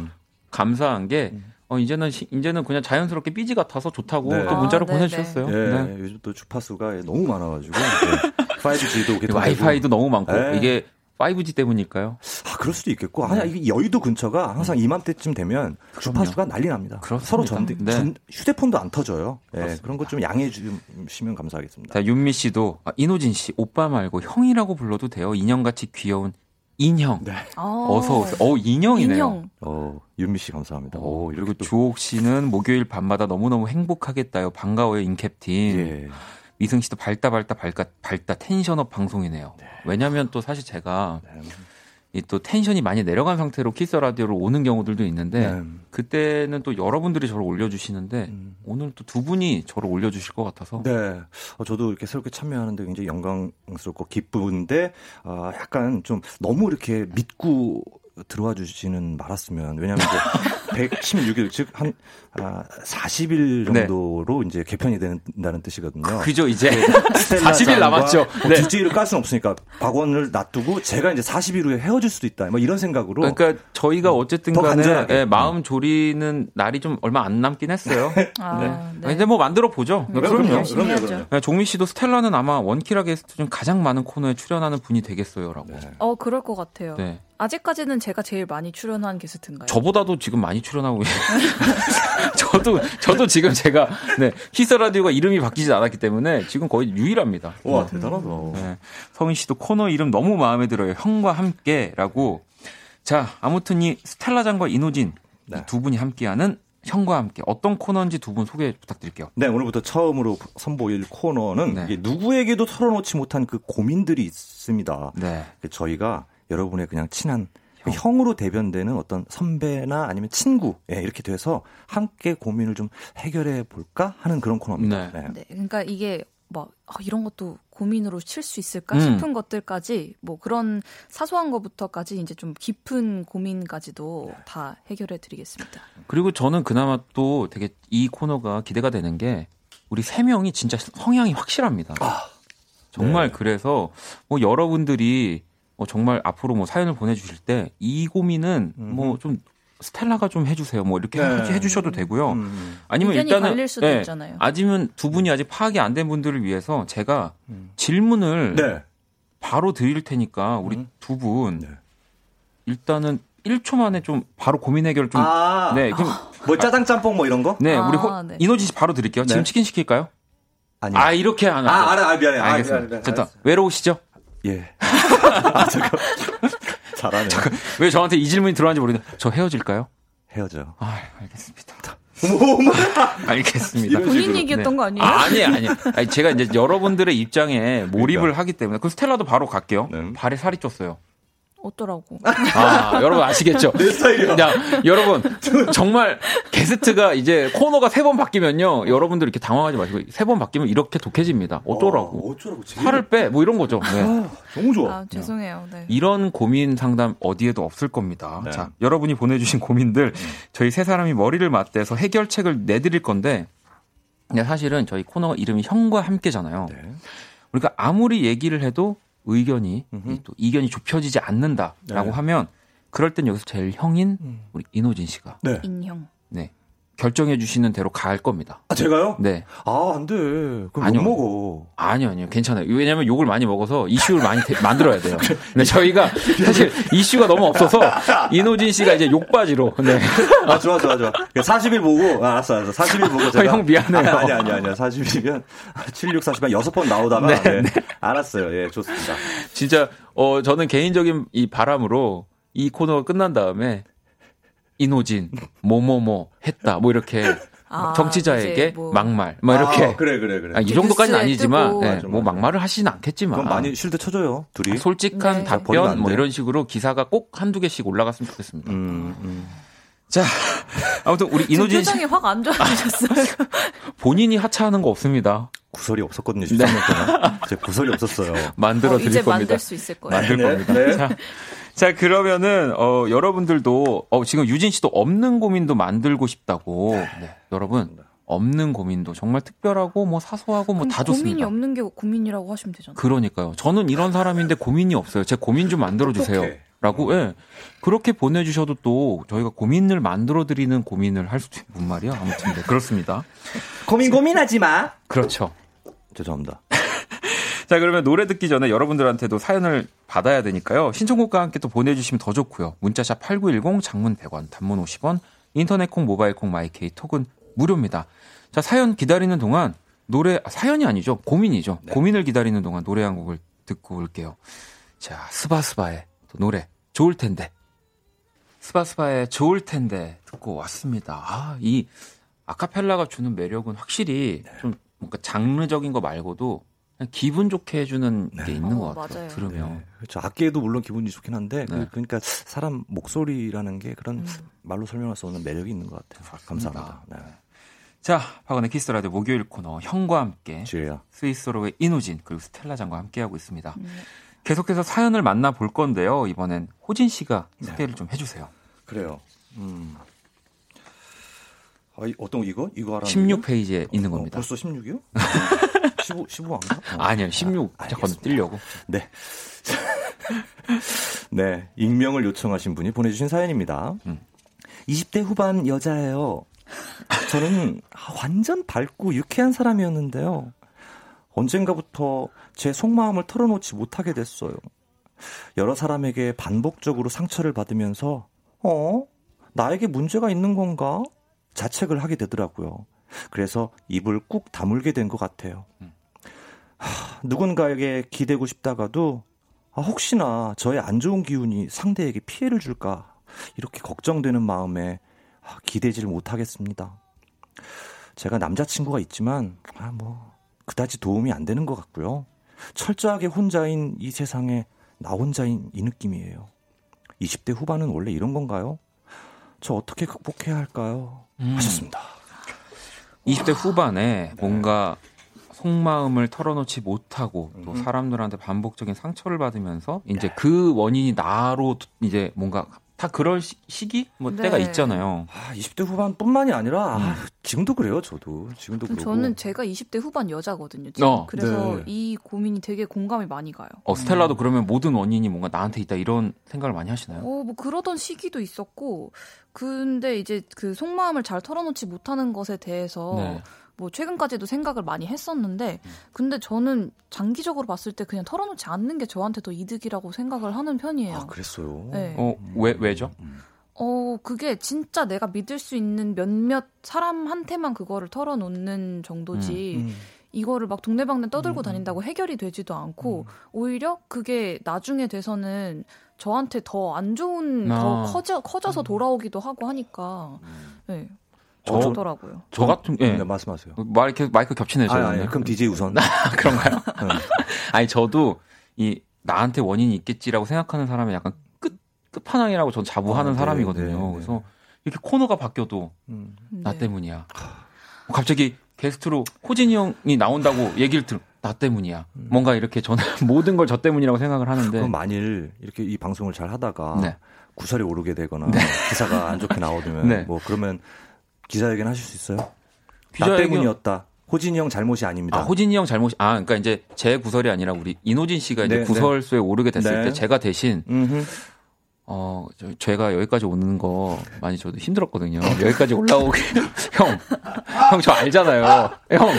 감사한 게 어, 이제는 시- 이제는 그냥 자연스럽게 삐지 같아서 좋다고 네. 또 문자로 아, 네네. 보내주셨어요. 예, 네. 요즘 또 주파수가 너무 많아가지고 네. 5G도 개통되고 와이파이도 너무 많고 네. 이게 5G 때문일까요? 아 그럴 수도 있겠고 아니 이게 여의도 근처가 항상 이맘때쯤 되면 주파수가 난리 납니다. 그렇습니다. 서로 전, 네. 전- 휴대폰도 안 터져요. 예, 그렇습니다. 그런 것 좀 양해해 주시면 감사하겠습니다. 자 윤미 씨도 아, 이노진 씨 오빠 말고 형이라고 불러도 돼요. 인형같이 귀여운 인형. 네. 아, 어서 오세요. 어 인형이네요. 인형. 어, 윤미 씨 감사합니다. 오, 오, 그리고 이렇게 또 주옥 씨는 목요일 밤마다 너무너무 행복하겠다요. 반가워요, 인캡틴. 예. 미승 씨도 밝다, 밝다, 밝다, 밝다, tension up 방송이네요. 왜냐면 또 사실 제가 네. 이 또 tension이 많이 내려간 상태로 키스 라디오로 오는 경우들도 있는데 네. 그때는 또 여러분들이 저를 올려주시는데 음. 오늘 또 두 분이 저를 올려주실 것 같아서 네. 어, 저도 이렇게 새롭게 참여하는데 굉장히 영광스럽고 기쁜데, 아, 약간 좀 너무 이렇게 믿고 들어와 주지는 말았으면. 왜냐하면 이제 116일, 즉, 한, 아, 40일 네. 정도로 이제 개편이 된다는 뜻이거든요. 그죠 이제 스텔라 40일 짱과 남았죠. 뭐 네. 주지를 깔 수는 없으니까 박원을 놔두고 제가 이제 40일 후에 헤어질 수도 있다. 뭐 이런 생각으로. 그러니까 저희가 어쨌든 더 간에. 예, 마음 졸이는 날이 좀 얼마 안 남긴 했어요. 아, 네. 네. 근데 뭐 만들어 보죠. 네, 그럼요. 열심히 그럼요. 그럼요. 네, 종민 씨도 스텔라는 아마 원키라 게스트 중 가장 많은 코너에 출연하는 분이 되겠어요라고. 네. 어, 그럴 것 같아요. 네. 아직까지는 제가 제일 많이 출연한 게스트인가요? 저보다도 지금 많이 출연하고 계세요. 저도 저도 지금 제가 네 키스 라디오가 이름이 바뀌지 않았기 때문에 지금 거의 유일합니다. 와, 대단하다. 네. 성인 씨도 코너 이름 너무 마음에 들어요. 형과 함께라고. 자, 아무튼 이 스텔라장과 이노진 네. 이두 분이 함께하는 형과 함께 어떤 코너인지 두 분 소개 부탁드릴게요. 네, 오늘부터 처음으로 선보일 코너는 네. 누구에게도 털어놓지 못한 그 고민들이 있습니다. 네. 그 저희가 여러분의 그냥 친한 그 형 으로 대변되는 어떤 선배나 아니면 친구 예, 이렇게 돼서 함께 고민을 좀 해결해 볼까 하는 그런 코너입니다. 네. 네. 네, 그러니까 이게 막 아, 이런 것도 고민으로 칠 수 있을까 음. 싶은 것들까지 뭐 그런 사소한 것부터까지 이제 좀 깊은 고민까지도 다 해결해 드리겠습니다. 그리고 저는 그나마 또 되게 이 코너가 기대가 되는 게 우리 세 명이 진짜 성향이 확실합니다. 정말 네. 그래서 뭐 여러분들이 뭐 정말 앞으로 뭐 사연을 보내주실 때 이 고민은. 뭐좀 스텔라가 좀 해주세요. 뭐 이렇게 네. 해주셔도 되고요. 음. 아니면 의견이 일단은 예, 있잖아요. 아니면 두 분이 아직 파악이 안 된 분들을 위해서 제가 음. 질문을 네. 바로 드릴 테니까 우리 음. 두분 네. 일단은 1초 만에 좀 바로 고민 해결 좀 아, 네, 그럼 뭐 짜장 짬뽕 뭐 이런 거? 네, 아, 우리 호, 네. 이노지 씨 바로 드릴게요. 지금 네. 치킨 시킬까요? 아니. 아, 이렇게 하나. 아, 알아, 아, 미안해. 아, 알겠습니다. 미안해, 미안해. 됐다. 외로우시죠? 예. 아, 잠깐. 잘하네. 왜 저한테 이 질문이 들어왔는지 모르겠는데 저 헤어질까요? 헤어져. 아, 알겠습니다. 알겠습니다. 본인. 얘기였던 네. 거 아니에요? 아, 아니, 아니. 아니, 제가 이제 여러분들의 입장에 몰입을 그러니까. 하기 때문에. 그럼 스텔라도 바로 갈게요. 네. 발에 살이 쪘어요. 어떠라고? 아, 여러분 아시겠죠? 내 스타일이야. 야, 여러분, 정말 게스트가 이제 코너가 세 번 바뀌면요. 여러분들 이렇게 당황하지 마시고 세 번 바뀌면 이렇게 독해집니다. 어쩌라고. 어, 어쩌라고. 제일- 살을 빼. 뭐 이런 거죠. 네. 아, 너무 좋아. 아, 죄송해요. 네. 이런 고민 상담 어디에도 없을 겁니다. 네. 자, 여러분이 보내주신 고민들 저희 세 사람이 머리를 맞대서 해결책을 내드릴 건데 근데 사실은 저희 코너 이름이 형과 함께잖아요. 네. 우리가 아무리 얘기를 해도 의견이 음흠. 또 이견이 좁혀지지 않는다라고 네. 하면 그럴 땐 여기서 제일 형인 음. 우리 이노진 씨가 네. 인형. 네 결정해 주시는 대로 갈 겁니다. 아, 제가요? 네 아, 안 돼. 그럼 아니요. 못 먹어. 아니요 아니요 괜찮아요. 왜냐하면 욕을 많이 먹어서 이슈를 많이 대- 만들어야 돼요. 근데 저희가 사실 이슈가 너무 없어서 이노진 씨가 이제 욕바지로 네. 아, 좋아, 좋아, 좋아. 40일 보고, 아, 알았어, 알았어. 40일 보고 제가. 형 미안해요. 아니, 아니, 아니, 아니. 40일이면 76, 40일 여섯 번 나오다가. 네, 알았어요. 예, 좋습니다. 진짜 어 저는 개인적인 이 바람으로 이 코너가 끝난 다음에 이노진 뭐뭐뭐 했다 뭐 이렇게 아, 정치자에게 뭐- 막말 뭐 이렇게 아, 그래, 그래, 그래. 아, 이 정도까지는 아니지만 뜨고. 네, 맞아, 뭐 맞아. 막말을 하시진 않겠지만 그럼 많이 쉴드 쳐줘요, 둘이. 솔직한 네. 답변 안뭐 돼. 이런 식으로 기사가 꼭 한두 개씩 올라갔으면 좋겠습니다. 음, 음. 자 아무튼 우리 이노진 씨 표정이 확 안 좋아지셨어요. 본인이 하차하는 거 없습니다. 구설이 없었거든요, 13년 동안. 제 구설이 없었어요. 만들어 어, 드릴 이제 겁니다. 만들 수 있을 거예요. 만들 네, 겁니다. 네. 자, 자, 그러면은, 어, 여러분들도, 어, 지금 유진 씨도 없는 고민도 만들고 싶다고. 네, 여러분, 없는 고민도 정말 특별하고, 뭐, 사소하고, 뭐, 다 고민이 좋습니다. 없는 게 고민이라고 하시면 되잖아요. 그러니까요. 저는 이런 사람인데 고민이 없어요. 제 고민 좀 만들어 주세요. 똑똑해. 라고, 예. 그렇게 보내 주셔도 또, 저희가 고민을 만들어 드리는 고민을 할 수도 있는 말이야. 아무튼, 네, 그렇습니다. 고민 고민하지 마. 그렇죠. 죄송합니다. 자, 그러면 노래 듣기 전에 여러분들한테도 사연을 받아야 되니까요. 신청곡과 함께 또 보내주시면 더 좋고요. 문자샵 8910, 장문 100원, 단문 50원, 인터넷 콩, 모바일 콩, 마이케이, 톡은 무료입니다. 자, 사연 기다리는 동안 노래, 아, 사연이 아니죠. 고민이죠. 고민을 기다리는 동안 노래 한 곡을 듣고 올게요. 자, 스바스바의 또 노래, 좋을 텐데. 스바스바의 좋을 텐데 듣고 왔습니다. 아, 이 아카펠라가 주는 매력은 확실히 좀 뭔가 장르적인 거 말고도 기분 좋게 해주는 게 있는 어, 것 같아요. 맞아요. 들으면. 네. 그렇죠. 악기에도 물론 기분이 좋긴 한데, 그, 네. 그러니까 사람 목소리라는 게 그런 음. 말로 설명할 수 없는 매력이 있는 것 같아요. 감사합니다. 네. 자, 박원의 키스 라디오 목요일 코너 형과 함께 지혜야. 스윗소로우의 인호진 그리고 스텔라 장과 함께 하고 있습니다. 음. 계속해서 사연을 만나 볼 건데요. 이번엔 호진 씨가 네. 소개를 좀 해주세요. 그래요. 음. 아, 이- 어떤 거 이거? 이거 하라. 16페이지에 있는 겁니다. 벌써 16이요? 15, 15인가? 어. 아니요, 16. 아, 자, 알겠습니다. 건너뛰려고. 네. 네. 익명을 요청하신 분이 보내주신 사연입니다. 음. 20대 후반 여자예요. 저는 완전 밝고 유쾌한 사람이었는데요. 언젠가부터 제 속마음을 털어놓지 못하게 됐어요. 여러 사람에게 반복적으로 상처를 받으면서, 어? 나에게 문제가 있는 건가? 자책을 하게 되더라고요. 그래서 입을 꾹 다물게 된 것 같아요. 하, 누군가에게 기대고 싶다가도 아, 혹시나 저의 안 좋은 기운이 상대에게 피해를 줄까 이렇게 걱정되는 마음에 아, 기대지를 못하겠습니다. 제가 남자친구가 있지만 아, 뭐 그다지 도움이 안 되는 것 같고요. 철저하게 혼자인 이 세상에 나 혼자인 이 느낌이에요. 20대 후반은 원래 이런 건가요? 저 어떻게 극복해야 할까요? 음. 하셨습니다. 20대 후반에 뭔가 속마음을 털어놓지 못하고 또 네. 음. 사람들한테 반복적인 상처를 받으면서 이제 그 원인이 나로 이제 뭔가 다 그럴 시, 기뭐 네. 때가 있잖아요. 아, 20대 후반뿐만이 아니라 아, 지금도 그래요. 저도 지금도 그렇고. 저는 제가 20대 후반 여자거든요. 지금. 어, 그래서 네. 이 고민이 되게 공감이 많이 가요. 어, 스텔라도 그러면 모든 원인이 뭔가 나한테 있다 이런 생각을 많이 하시나요? 어, 뭐 그러던 시기도 있었고, 근데 이제 그 속마음을 잘 털어놓지 못하는 것에 대해서 네. 뭐 최근까지도 생각을 많이 했었는데, 근데 저는 장기적으로 봤을 때 그냥 털어놓지 않는 게 저한테 더 이득이라고 생각을 하는 편이에요. 아, 그랬어요. 네. 어, 왜, 왜죠? 어, 그게 진짜 내가 믿을 수 있는 몇몇 사람한테만 그거를 털어놓는 정도지, 음. 이거를 막 동네방네 떠들고 다닌다고 해결이 되지도 않고, 오히려 그게 나중에 돼서는 저한테 더 안 좋은, 아. 더 커져, 커져서 돌아오기도 하고 하니까, 네. 저- 좋더라고요. 저 같은, 예. 네, 말씀하세요. 말 이렇게 마이크 겹치네요. 아. 아니, 그럼 DJ 우선. 그런가요? 응. 아니 저도 이 나한테 원인이 있겠지라고 생각하는 사람이 약간 끝 끝판왕이라고 전 자부하는 아, 네, 사람이거든요. 네, 네. 그래서 이렇게 코너가 바뀌어도 음. 나 네. 때문이야. 갑자기 게스트로 호진이 형이 나온다고 얘기를 들. 나 때문이야. 뭔가 이렇게 저는 모든 걸 저 때문이라고 생각을 하는데. 그럼 만일 이렇게 이 방송을 잘 하다가 네. 구설이 오르게 되거나 기사가 안 좋게 나오면 네. 뭐 그러면 기자회견 하실 수 있어요? 나 기자회견- 때문이었다. 호진이 형 잘못이 아닙니다. 아, 호진이 형 잘못이, 아, 그러니까 이제 제 구설이 아니라 우리 이노진 씨가 이제 네, 구설수에 오르게 됐을 네. 때 제가 대신, 음흠. 어, 저, 제가 여기까지 오는 거 많이 저도 힘들었거든요. 여기까지 올라오게. 형, 형 저 알잖아요. 형,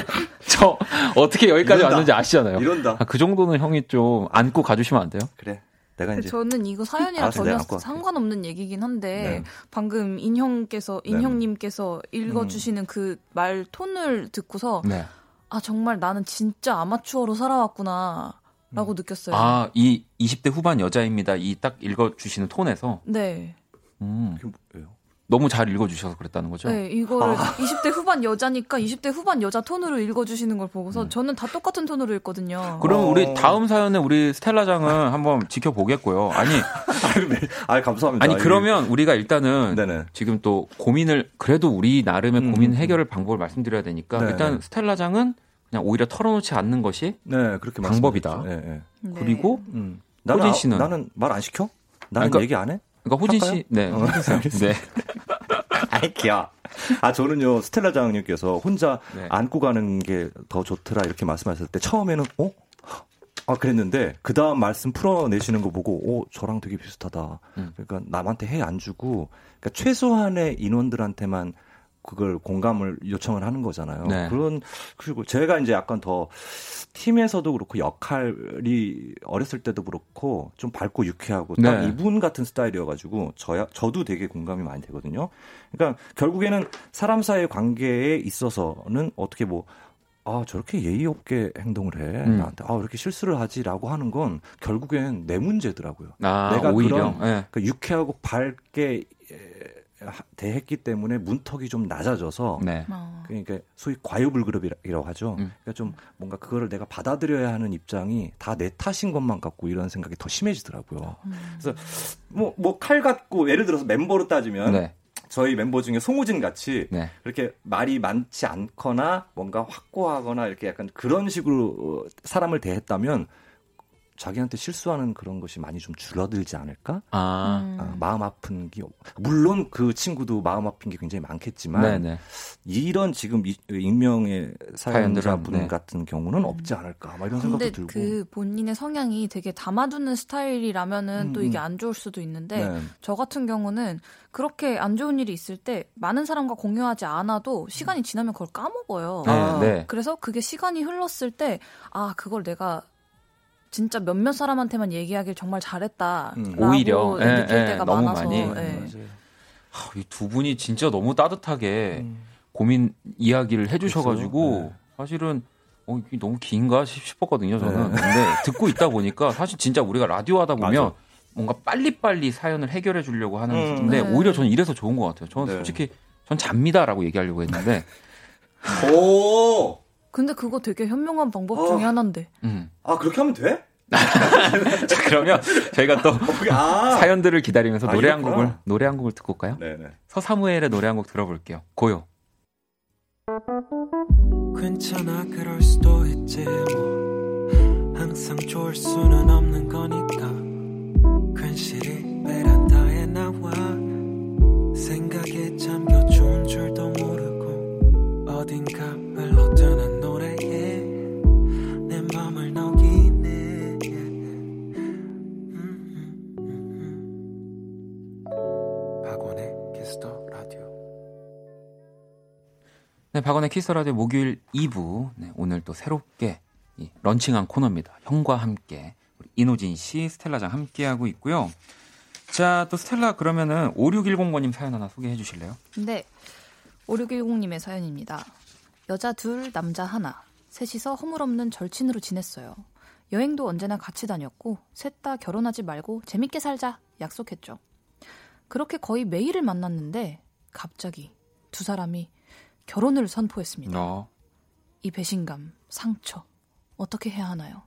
저 어떻게 여기까지 이런다. 왔는지 아시잖아요. 이런다. 아, 그 정도는 형이 좀 안고 가주시면 안 돼요? 그래. 내가 이제 저는 이거 사연이랑 알았어, 전혀 안고 갈게. 상관없는 얘기긴 한데 네. 방금 인형께서 네. 음. 인형님께서 읽어주시는 그말 톤을 듣고서 네. 아 정말 나는 진짜 아마추어로 살아왔구나 라고 느꼈어요. 아, 이 20대 후반 여자입니다. 이 딱 읽어주시는 톤에서, 네, 음, 그게 뭐예요? 너무 잘 읽어주셔서 그랬다는 거죠? 네 이거를 아. 20대 후반 여자니까 20대 후반 여자 톤으로 읽어주시는 걸 보고서 저는 다 똑같은 톤으로 읽거든요. 그럼 어. 우리 다음 사연에 우리 스텔라장은 한번 지켜보겠고요. 아니, 아 감사합니다. 아니 그러면 우리가 일단은 네네. 지금 또 고민을 그래도 우리 나름의 음, 고민 음, 해결 방법을 말씀드려야 되니까 네, 일단 네. 스텔라장은 그냥 오히려 털어놓지 않는 것이 네 그렇게 방법이다. 네, 네. 네. 그리고 음. 나는 호진 아- 씨는? 나는 말 안 시켜? 나는 그러니까- 얘기 안 해? 그러니까 호진 할까요? 씨, 네, 어, 해주세요. 네, 아이 귀여. 아 저는요 스텔라 장님께서 혼자 네. 안고 가는 게 더 좋더라 이렇게 말씀하셨을 때 처음에는 어? 아 그랬는데 그 다음 말씀 풀어내시는 거 보고 오 저랑 되게 비슷하다. 음. 그러니까 남한테 해 안 주고 그러니까 최소한의 인원들한테만 그걸 공감을 요청을 하는 거잖아요. 네. 그런 그리고 제가 이제 약간 더 팀에서도 그렇고 역할이 어렸을 때도 그렇고 좀 밝고 유쾌하고 딱 네. 이분 같은 스타일이어가지고 저야 저도 되게 공감이 많이 되거든요. 그러니까 결국에는 사람 사이의 관계에 있어서는 어떻게 뭐 아, 저렇게 예의 없게 행동을 해. 음. 나한테, 아, 이렇게 실수를 하지라고 하는 건 결국엔 내 문제더라고요. 아, 내가 오히려 그런- 예. 그러니까 유쾌하고 밝게 대했기 때문에 문턱이 좀 낮아져서 네. 어. 그러니까 소위 과유불급이라고 하죠. 음. 그러니까 좀 뭔가 그거를 내가 받아들여야 하는 입장이 다 내 탓인 것만 같고 이런 생각이 더 심해지더라고요. 음. 그래서 뭐 뭐 칼 같고 예를 들어서 멤버로 따지면 네. 저희 멤버 중에 송우진 같이 네. 그렇게 말이 많지 않거나 뭔가 확고하거나 이렇게 약간 그런 식으로 어, 사람을 대했다면 자기한테 실수하는 그런 것이 많이 좀 줄어들지 않을까? 아, 음. 아, 마음 아픈 게 물론 그 친구도 마음 아픈 게 굉장히 많겠지만 네, 네. 이런 지금 이- 익명의 사연자분 네. 같은 경우는 없지 않을까 막 이런 생각도 들고 그 본인의 성향이 되게 담아두는 스타일이라면은 음, 또 이게 음. 안 좋을 수도 있는데 네. 저 같은 경우는 그렇게 안 좋은 일이 있을 때 많은 사람과 공유하지 않아도 시간이 지나면 그걸 까먹어요. 네, 네. 그래서 그게 시간이 흘렀을 때 아 그걸 내가 진짜 몇몇 사람한테만 얘기하길 정말 잘했다. 음. 오히려, 예, 느낄 예, 때가 너무 많아서 많이. 예. 맞아요. 이두 분이 진짜 너무 따뜻하게 음. 고민 이야기를 해주셔가지고 그렇죠. 네. 사실은 어, 이게 너무 긴가 싶- 싶었거든요 저는. 네. 근데 듣고 있다 보니까 사실 진짜 우리가 라디오 하다 보면 맞아. 뭔가 빨리빨리 사연을 해결해 주려고 하는 음. 건데 네. 오히려 저는 이래서 좋은 것 같아요. 저는 네. 솔직히 전 잡니다라고 얘기하려고 했는데 오! 근데 그거 되게 현명한 방법 어. 중에 하나인데. 음. 아 그렇게 하면 돼? 자 그러면 저희가 또 어, 아. 사연들을 기다리면서 노래 한 곡을 노래 한 곡을 듣고 올까요? 네네. 서사무엘의 노래 한 곡 들어볼게요. 고요. 괜찮아 그럴 수도 있지 뭐 항상 좋을 수는 없는 거니까 괜시리 베란다에 나와 생각에 잠겨 좋은 줄도 모르고 어딘가 네, 박원의 키스 라디오 목요일 2부. 네, 오늘 또 새롭게 이 런칭한 코너입니다. 형과 함께 우리 이노진 씨, 스텔라장 함께 하고 있고요. 자, 또 스텔라 그러면은 5610번님 사연 하나 소개해 주실래요? 네. 5610님의 사연입니다. 여자 둘, 남자 하나. 셋이서 허물없는 절친으로 지냈어요. 여행도 언제나 같이 다녔고, 셋 다 결혼하지 말고 재밌게 살자 약속했죠. 그렇게 거의 매일을 만났는데, 갑자기 두 사람이 결혼을 선포했습니다. 어. 이 배신감, 상처, 어떻게 해야 하나요?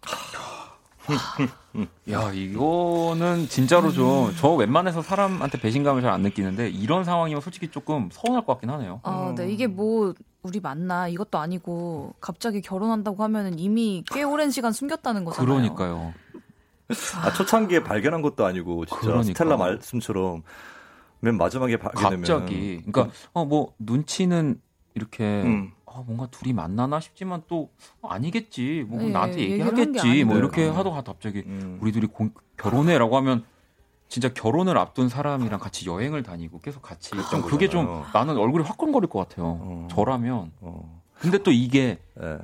야, 이거는 진짜로 좀, 저 웬만해서 사람한테 배신감을 잘 안 느끼는데, 이런 상황이면 솔직히 조금 서운할 것 같긴 하네요. 아, 네. 이게 뭐, 우리 만나, 이것도 아니고, 갑자기 결혼한다고 하면은 이미 꽤 오랜 시간 숨겼다는 거잖아요. 그러니까요. 아, 초창기에 발견한 것도 아니고 진짜 그러니까. 스텔라 말씀처럼 맨 마지막에 발견되면 갑자기. 그러니까, 어, 뭐, 눈치는 이렇게, 음. 아, 뭔가 둘이 만나나 싶지만 또, 어, 아니겠지. 뭐, 네, 나한테 얘기하겠지. 뭐. 이렇게 음. 하다가 갑자기, 음. 우리 둘이 공- 결혼해라고 하면, 진짜 결혼을 앞둔 사람이랑 같이 여행을 다니고 계속 같이. 좀 그게 좀. 나는 얼굴이 화끈거릴 것 같아요. 어. 저라면. 어. 근데 또 이게, 예.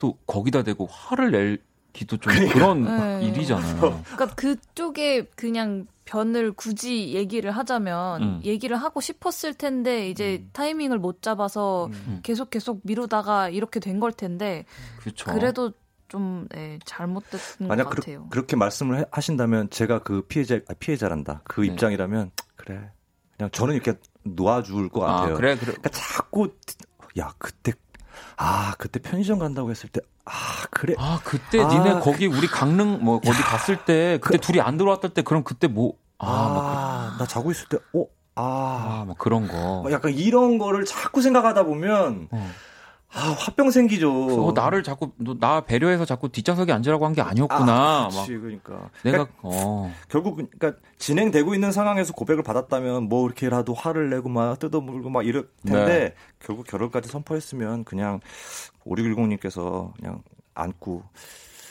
또 거기다 대고 화를 낼 기도 좀 그런 네. 일이잖아요. 그러니까 그쪽에 그냥 변을 굳이 얘기를 하자면 음. 얘기를 하고 싶었을 텐데 이제 타이밍을 못 잡아서 음. 계속 계속 미루다가 이렇게 된 걸 텐데 그렇죠. 그래도 좀 네, 잘못됐던 만약 것 같아요. 그 렇게 말씀을 해- 하신다면 제가 그 피해자 아, 피해자란다. 그 네. 입장이라면 그래. 그냥 저는 이렇게 놓아줄 것 아, 같아요. 그래, 그래. 그러니까 자꾸 야 그때 아 그때 편의점 간다고 했을 때 아 그래 아, 그때 아, 니네 거기 우리 강릉 뭐 어디 갔을 때 그때 그- 둘이 안 들어왔을 때 그럼 그때 뭐 아, 막 아, 나 자고 있을 때 어, 아, 아, 막 그런 거. 뭐 약간 이런 거를 자꾸 생각하다 보면 어. 아, 화병 생기죠. 어, 나를 자꾸 너, 나 배려해서 자꾸 뒷좌석에 앉으라고 한 게 아니었구나. 아, 막 그렇지, 그러니까. 내가 그러니까 어. 결국 그러니까 진행되고 있는 상황에서 고백을 받았다면 뭐 이렇게라도 화를 내고 막 뜯어물고 막 이럴 텐데 네. 결국 결혼까지 선포했으면 그냥 5610님께서 그냥 안고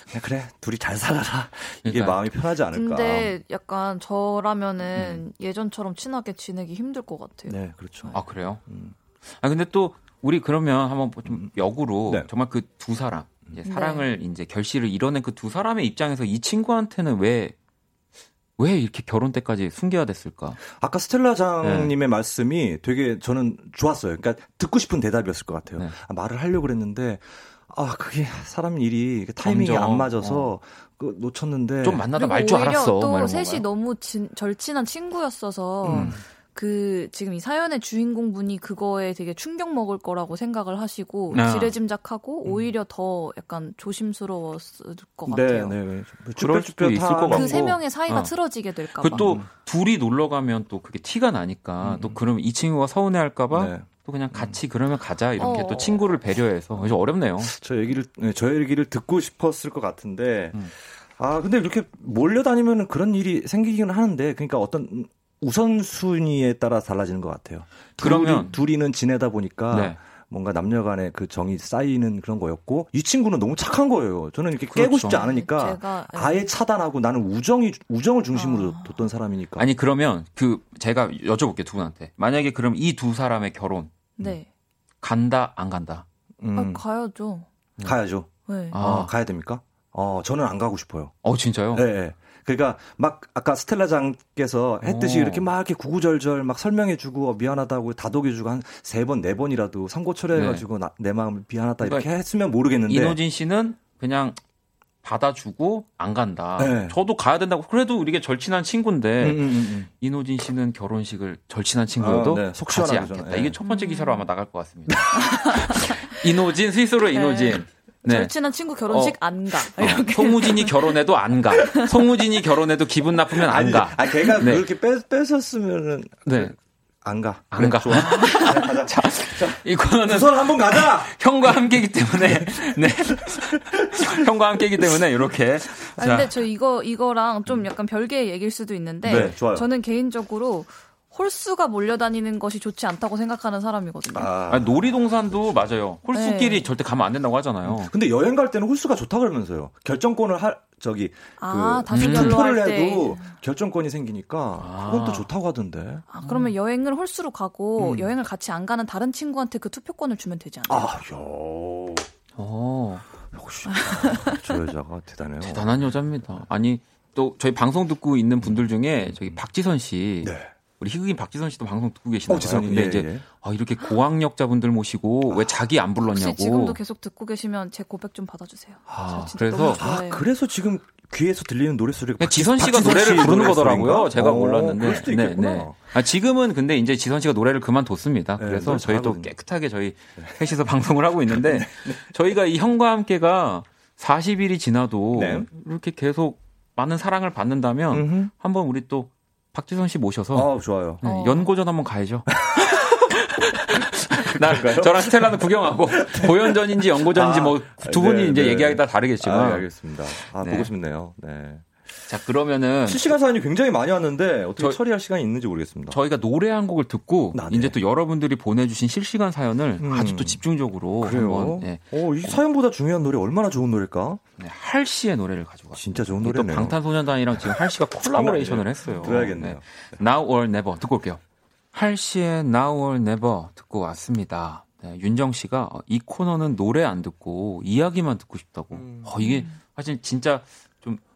그냥 그래 둘이 잘 살아라 이게 그러니까. 마음이 편하지 않을까. 근데 약간 저라면은 예전처럼 친하게 지내기 힘들 것 같아요. 네 그렇죠. 아, 그래요? 음. 아, 근데 또 우리 그러면 한번 좀 역으로 네. 정말 그 두 사람 이제 네. 사랑을 이제 결실을 이뤄낸 그 두 사람의 입장에서 이 친구한테는 왜왜 이렇게 결혼 때까지 숨겨야 됐을까? 아까 스텔라 장님의 네. 말씀이 되게 저는 좋았어요. 그러니까 듣고 싶은 대답이었을 것 같아요. 네. 아, 말을 하려고 그랬는데 아 그게 사람 일이 이게 타이밍이 점점, 안 맞아서 그 놓쳤는데 좀 만나다 말 줄 알았어. 막또 셋이 건가요? 너무 진- 절친한 친구였어서 음. 그 지금 이 사연의 주인공 분이 그거에 되게 충격 먹을 거라고 생각을 하시고 아. 지레짐작하고 오히려 더 약간 조심스러웠을 것 네, 같아요. 네, 네. 그럴 수도 있을 것 같고. 그 세 명의 사이가 어. 틀어지게 될까 봐. 그또 둘이 놀러 가면 또 그게 티가 나니까 또 그럼 이 친구가 서운해 할까 봐 네. 또 그냥 같이 그러면 가자 이렇게 어. 또 친구를 배려해서 그래서 어렵네요. 저 얘기를 네, 저 얘기를 듣고 싶었을 것 같은데 음. 아 근데 이렇게 몰려 다니면 그런 일이 생기기는 하는데 그러니까 어떤 우선순위에 따라 달라지는 것 같아요. 그러면- 둘이, 둘이 는 지내다 보니까 네. 뭔가 남녀 간의 그 정이 쌓이는 그런 거였고 이 친구는 너무 착한 거예요. 저는 이렇게 그렇죠. 깨고 싶지 않으니까 제가 네. 아예 차단하고 나는 우정이 우정을 중심으로 아. 뒀던 사람이니까. 아니 그러면 그 제가 여쭤볼게요 두 분한테 만약에 그럼 이 두 사람의 결혼 네. 간다 안 간다? 음, 아, 가야죠. 가야죠. 네. 아. 어, 가야 됩니까? 어 저는 안 가고 싶어요. 어 진짜요? 네, 네. 그러니까 막 아까 스텔라 장께서 했듯이 오. 이렇게 막 이렇게 구구절절 막 설명해주고 미안하다고 다독여주고 한 세 번 네 번이라도 선고 처리해가지고 나- 내 마음 미안하다 이렇게 그러니까 했으면 모르겠는데 이노진 씨는 그냥 받아주고 안 간다. 네. 저도 가야 된다고. 그래도 우리가 절친한 친구인데 음, 음, 음. 이노진 씨는 결혼식을 절친한 친구여도 아, 네. 속 가지 시원하게 않겠다. 저는, 이게 예. 첫 번째 기사로 아마 나갈 것 같습니다. 이노진 스위스로 이노진. 네. 절친한 친구 결혼식 안 가. 어, 이렇게. 송우진이 결혼해도 안 가. 송우진이 결혼해도 기분 나쁘면 안 아니, 가. 아 걔가 네. 그렇게 뺏, 뺏었으면은 네. 안 가. 안 그래, 가. 좋아. 자, 이 코너는 우선 한번 가자. 형과 함께이기 때문에 네. 형과 함께이기 때문에 이렇게 아, 자, 근데 저 이거 이거랑 좀 약간 별개의 얘기일 수도 있는데 네, 좋아요. 저는 개인적으로 홀수가 몰려다니는 것이 좋지 않다고 생각하는 사람이거든요. 아. 아니, 놀이동산도 맞아요. 홀수끼리 네. 절대 가면 안 된다고 하잖아요. 근데 여행 갈 때는 홀수가 좋다 그러면서요. 결정권을 할 저기 아, 그 음. 투표를 때. 해도 결정권이 생기니까 아. 그건 또 좋다고 하던데. 아, 그러면 여행을 홀수로 가고 음. 여행을 같이 안 가는 다른 친구한테 그 투표권을 주면 되지 않나요? 아, 야. 어, 역시 저 여자가 대단해요. 대단한 여자입니다. 아니 또 저희 방송 듣고 있는 분들 중에 저기 박지선 씨, 네. 우리 희극인 박지선 씨도 방송 듣고 계시나요? 어, 지선이 근데 예, 이제 예. 아, 이렇게 고학력자분들 모시고 왜 자기 안 불렀냐고. 혹시 지금도 계속 듣고 계시면 제 고백 좀 받아주세요. 아, 그래서- 아. 그래서 지금 귀에서 들리는 노래 소리가 박지- 지선 씨가 박지선 노래를 씨 부르는 노래 거더라고요. 제가 어, 몰랐는데. 그럴 수도 있겠구나. 아, 지금은 근데 이제 지선 씨가 노래를 그만뒀습니다. 네, 그래서 저희 또. 깨끗하게 저희 셋이서 방송을 하고 있는데 저희가 이 형과 함께가 40일이 지나도 네. 이렇게 계속 많은 사랑을 받는다면 음흠. 한번 우리 또 박지선 씨 모셔서 아, 좋아요. 네, 어. 연고전 한번 가야죠. 나 저랑 스텔라는 구경하고 보연전인지 연고전인지 아, 뭐두 분이 네, 이제 네. 얘기하기 따라 다르겠지만 아, 알겠습니다. 아, 네. 보고 싶네요. 네. 자 그러면은 실시간 사연이 굉장히 많이 왔는데 어떻게 저- 처리할 시간이 있는지 모르겠습니다. 저희가 노래 한 곡을 듣고 아, 네. 이제 또 여러분들이 보내주신 실시간 사연을 음. 아주 또 집중적으로 그래요. 한번 예, 어, 이 사연보다 중요한 노래 얼마나 좋은 노래일까? 네, 할 씨의 노래를 가져왔어요. 진짜 좋은 또 노래네요. 방탄소년단이랑 지금 할 씨가 콜라보레이션을 했어요. 들어야겠네요. 네. Now or Never 듣고 올게요. 할 씨의 Now or Never 듣고 왔습니다. 네, 윤정 씨가 어, 이 코너는 노래 안 듣고 이야기만 듣고 싶다고. 음. 어, 이게 사실 진짜 좀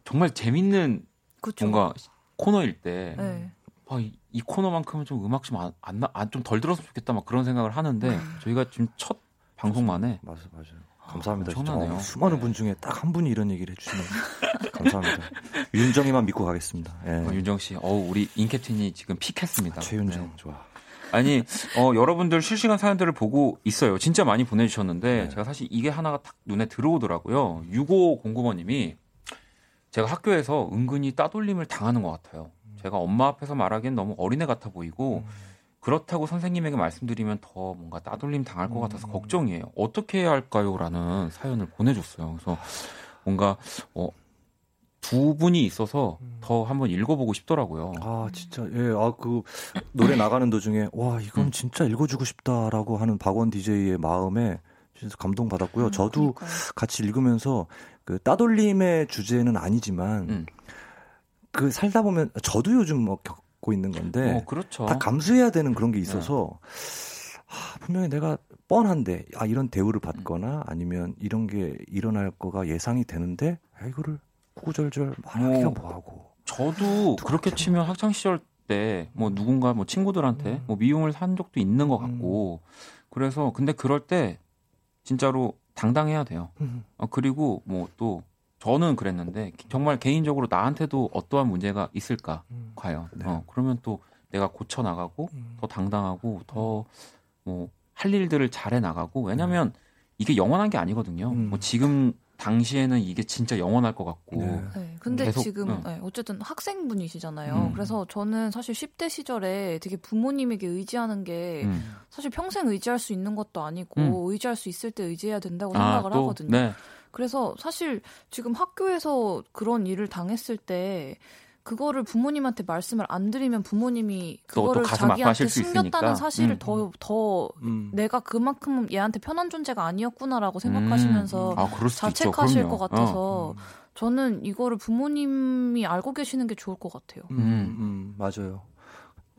정말 재밌는 그쵸. 뭔가 코너일 때 네. 아, 이, 이 코너만큼은 좀 음악 좀안안좀덜 들었으면 좋겠다 막 그런 생각을 하는데 네. 저희가 지금 첫 방송만에 맞아요, 맞아요. 감사합니다. 진짜 엄청나네요. 어, 수많은 네. 분 중에 딱 한 분이 이런 얘기를 해주시면 감사합니다. 윤정이만 믿고 가겠습니다. 예. 어, 윤정 씨, 어우 우리 인캡틴이 지금 픽했습니다. 최윤정 네. 좋아. 아니, 어, 여러분들 실시간 사연들을 보고 있어요. 진짜 많이 보내주셨는데, 네. 제가 사실 이게 하나가 딱 눈에 들어오더라고요. 6509번님이 제가 학교에서 은근히 따돌림을 당하는 것 같아요. 제가 엄마 앞에서 말하기엔 너무 어린애 같아 보이고, 그렇다고 선생님에게 말씀드리면 더 뭔가 따돌림 당할 것 같아서 걱정이에요. 어떻게 해야 할까요? 라는 사연을 보내줬어요. 그래서 뭔가, 어, 두 분이 있어서 더 한번 읽어보고 싶더라고요. 아 진짜 예, 아 그 노래 나가는 도중에 와 이건 음. 진짜 읽어주고 싶다라고 하는 박원 DJ의 마음에 진짜 감동 받았고요. 음, 저도 그러니까요. 같이 읽으면서 그 따돌림의 주제는 아니지만 음. 그 살다 보면 저도 요즘 뭐 겪고 있는 건데 어, 그렇죠. 다 감수해야 되는 그런 게 있어서 아, 분명히 내가 뻔한데 아 이런 대우를 받거나 아니면 이런 게 일어날 거가 예상이 되는데 아, 이거를 구구절절 말하기가 어. 뭐하고 저도 그렇게 치면 학창 시절 때 뭐 누군가 뭐 친구들한테 음. 뭐 미움을 산 적도 있는 것 같고 그래서 근데 그럴 때 진짜로 당당해야 돼요. 음. 어, 그리고 뭐 또 저는 그랬는데 정말 개인적으로 나한테도 어떠한 문제가 있을까 음. 과연 네. 어, 그러면 또 내가 고쳐 나가고 음. 더 당당하고 더 뭐 할 일들을 잘해 나가고 왜냐면 이게 영원한 게 아니거든요. 음. 뭐 지금 당시에는 이게 진짜 영원할 것 같고 네. 네, 근데 계속, 지금 응. 네, 어쨌든 학생분이시잖아요. 음. 그래서 저는 사실 10대 시절에 되게 부모님에게 의지하는 게 음. 사실 평생 의지할 수 있는 것도 아니고 음. 의지할 수 있을 때 의지해야 된다고 아, 생각을 또, 하거든요. 네. 그래서 사실 지금 학교에서 그런 일을 당했을 때 그거를 부모님한테 말씀을 안 드리면 부모님이 그거를 가슴 자기한테 숨겼다는. 사실을 음. 더, 더 음. 내가 그만큼 얘한테 편한 존재가 아니었구나라고 생각하시면서 음. 아, 수도 있죠. 자책하실. 것 같아서 음. 저는 이거를 부모님이 알고 계시는 게 좋을 것 같아요. 음, 음. 음, 맞아요.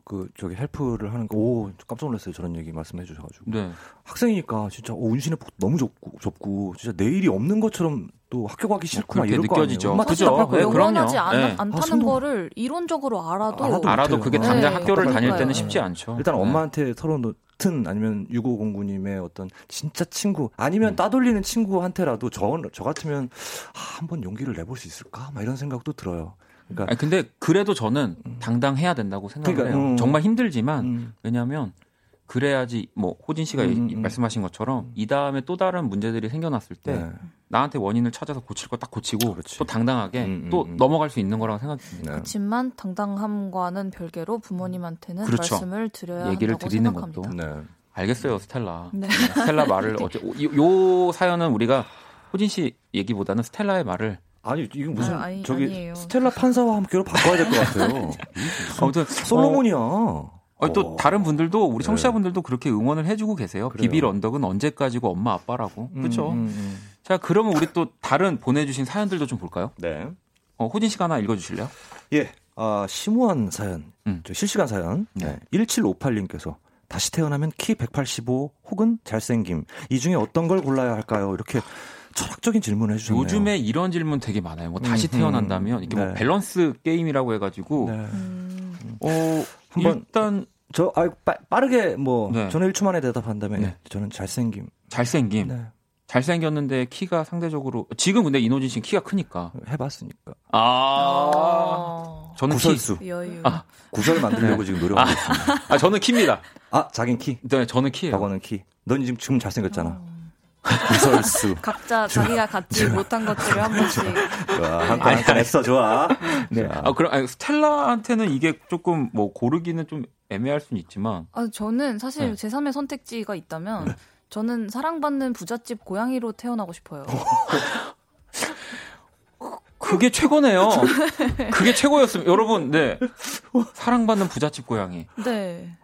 그 저기 헬프를 하는 거, 오 깜짝 놀랐어요. 저런 얘기 말씀해 주셔가지고 네. 학생이니까 진짜 오, 운신의 폭도 너무 좁고 좁고 진짜 내일이 없는 것처럼 또 학교 가기 싫구나 그렇게 이럴 거 느껴지죠. 아니에요. 엄마 그죠? 거예요. 네. 영원하지 않, 네. 않다는 아, 거를 이론적으로 알아도, 알아도 알아도. 그게 네. 당장 학교를 다닐 그러니까요. 때는 쉽지 않죠. 일단 네. 엄마한테 털어놓든 아니면 6509님의 어떤 진짜 친구 아니면 음. 따돌리는 친구한테라도 저, 저 같으면 아, 한번 용기를 내볼 수 있을까? 막 이런 생각도 들어요. 그러니까 아니, 근데 그래도 저는 당당해야 된다고 생각을 그러니까, 해요. 음. 정말 힘들지만 음, 왜냐하면 그래야지 뭐 호진 씨가 음, 이- 음. 말씀하신 것처럼 이 다음에 또 다른 문제들이 생겨났을 때 네. 나한테 원인을 찾아서 고칠 거 딱 고치고 그렇지. 또 당당하게 음, 음, 또 음. 넘어갈 수 있는 거라고 생각합니다. 네. 그렇지만 당당함과는 별개로 부모님한테는 그렇죠. 말씀을 드려야 얘기를 한다고 드리는 생각합니다. 것도. 네. 알겠어요, 스텔라. 네. 스텔라 말을 어째 요, 요 사연은 우리가 호진 씨 얘기보다는 스텔라의 말을 아니 이건 무슨 아, 아니, 저기 아니에요. 스텔라 판사와 함께로 바꿔야 될 것 같아요. 아무튼 솔로몬이야. 어, 어, 또 어. 다른 분들도 우리 네. 청취자분들도 그렇게 응원을 해주고 계세요. 그래요. 비빌 언덕은 언제까지고 엄마 아빠라고. 그렇죠. 음, 음, 음. 자 그러면 우리 또 다른 보내주신 사연들도 좀 볼까요? 네. 어, 호진 씨가 하나 읽어주실래요? 예. 아, 심오한 사연. 음. 저 실시간 사연. 네. 네. 1758님께서 다시 태어나면 키 185 혹은 잘생김. 이 중에 어떤 걸 골라야 할까요? 이렇게 철학적인 질문을 해주셨네요. 요즘에 이런 질문 되게 많아요. 뭐 다시 음, 태어난다면 이게 뭐 네. 밸런스 게임이라고 해가지고 네. 음, 어 한번- 일단 저, 아, 빠, 빠르게 뭐, 네. 저는 1초 만에 대답한다면, 네. 저는 잘생김. 잘생김. 네. 잘생겼는데 키가 상대적으로 지금 근데 이노진 씨는 키가 크니까. 해봤으니까. 아 어, 저는 키. 구설수. 여유. 아. 구설 만들려고 지금 노력하고 있습니다. 아 저는 키입니다. 아, 자긴 키. 네, 저는 키예요. 박원은 키. 넌 지금, 지금 잘생겼잖아. 어. 구설수. 각자 자기가 갖지 못한 것들을 한 번씩. 한건 했어. 좋아. 네. 자, 아 그럼 아니, 스텔라한테는 이게 조금 뭐 고르기는 좀 애매할 수는 있지만 아, 저는 사실 네. 제3의 선택지가 있다면 저는 사랑받는 부잣집 고양이로 태어나고 싶어요. 그게 최고네요. 그게 최고였습니다. 여러분, 네. 사랑받는 부잣집 고양이. 네.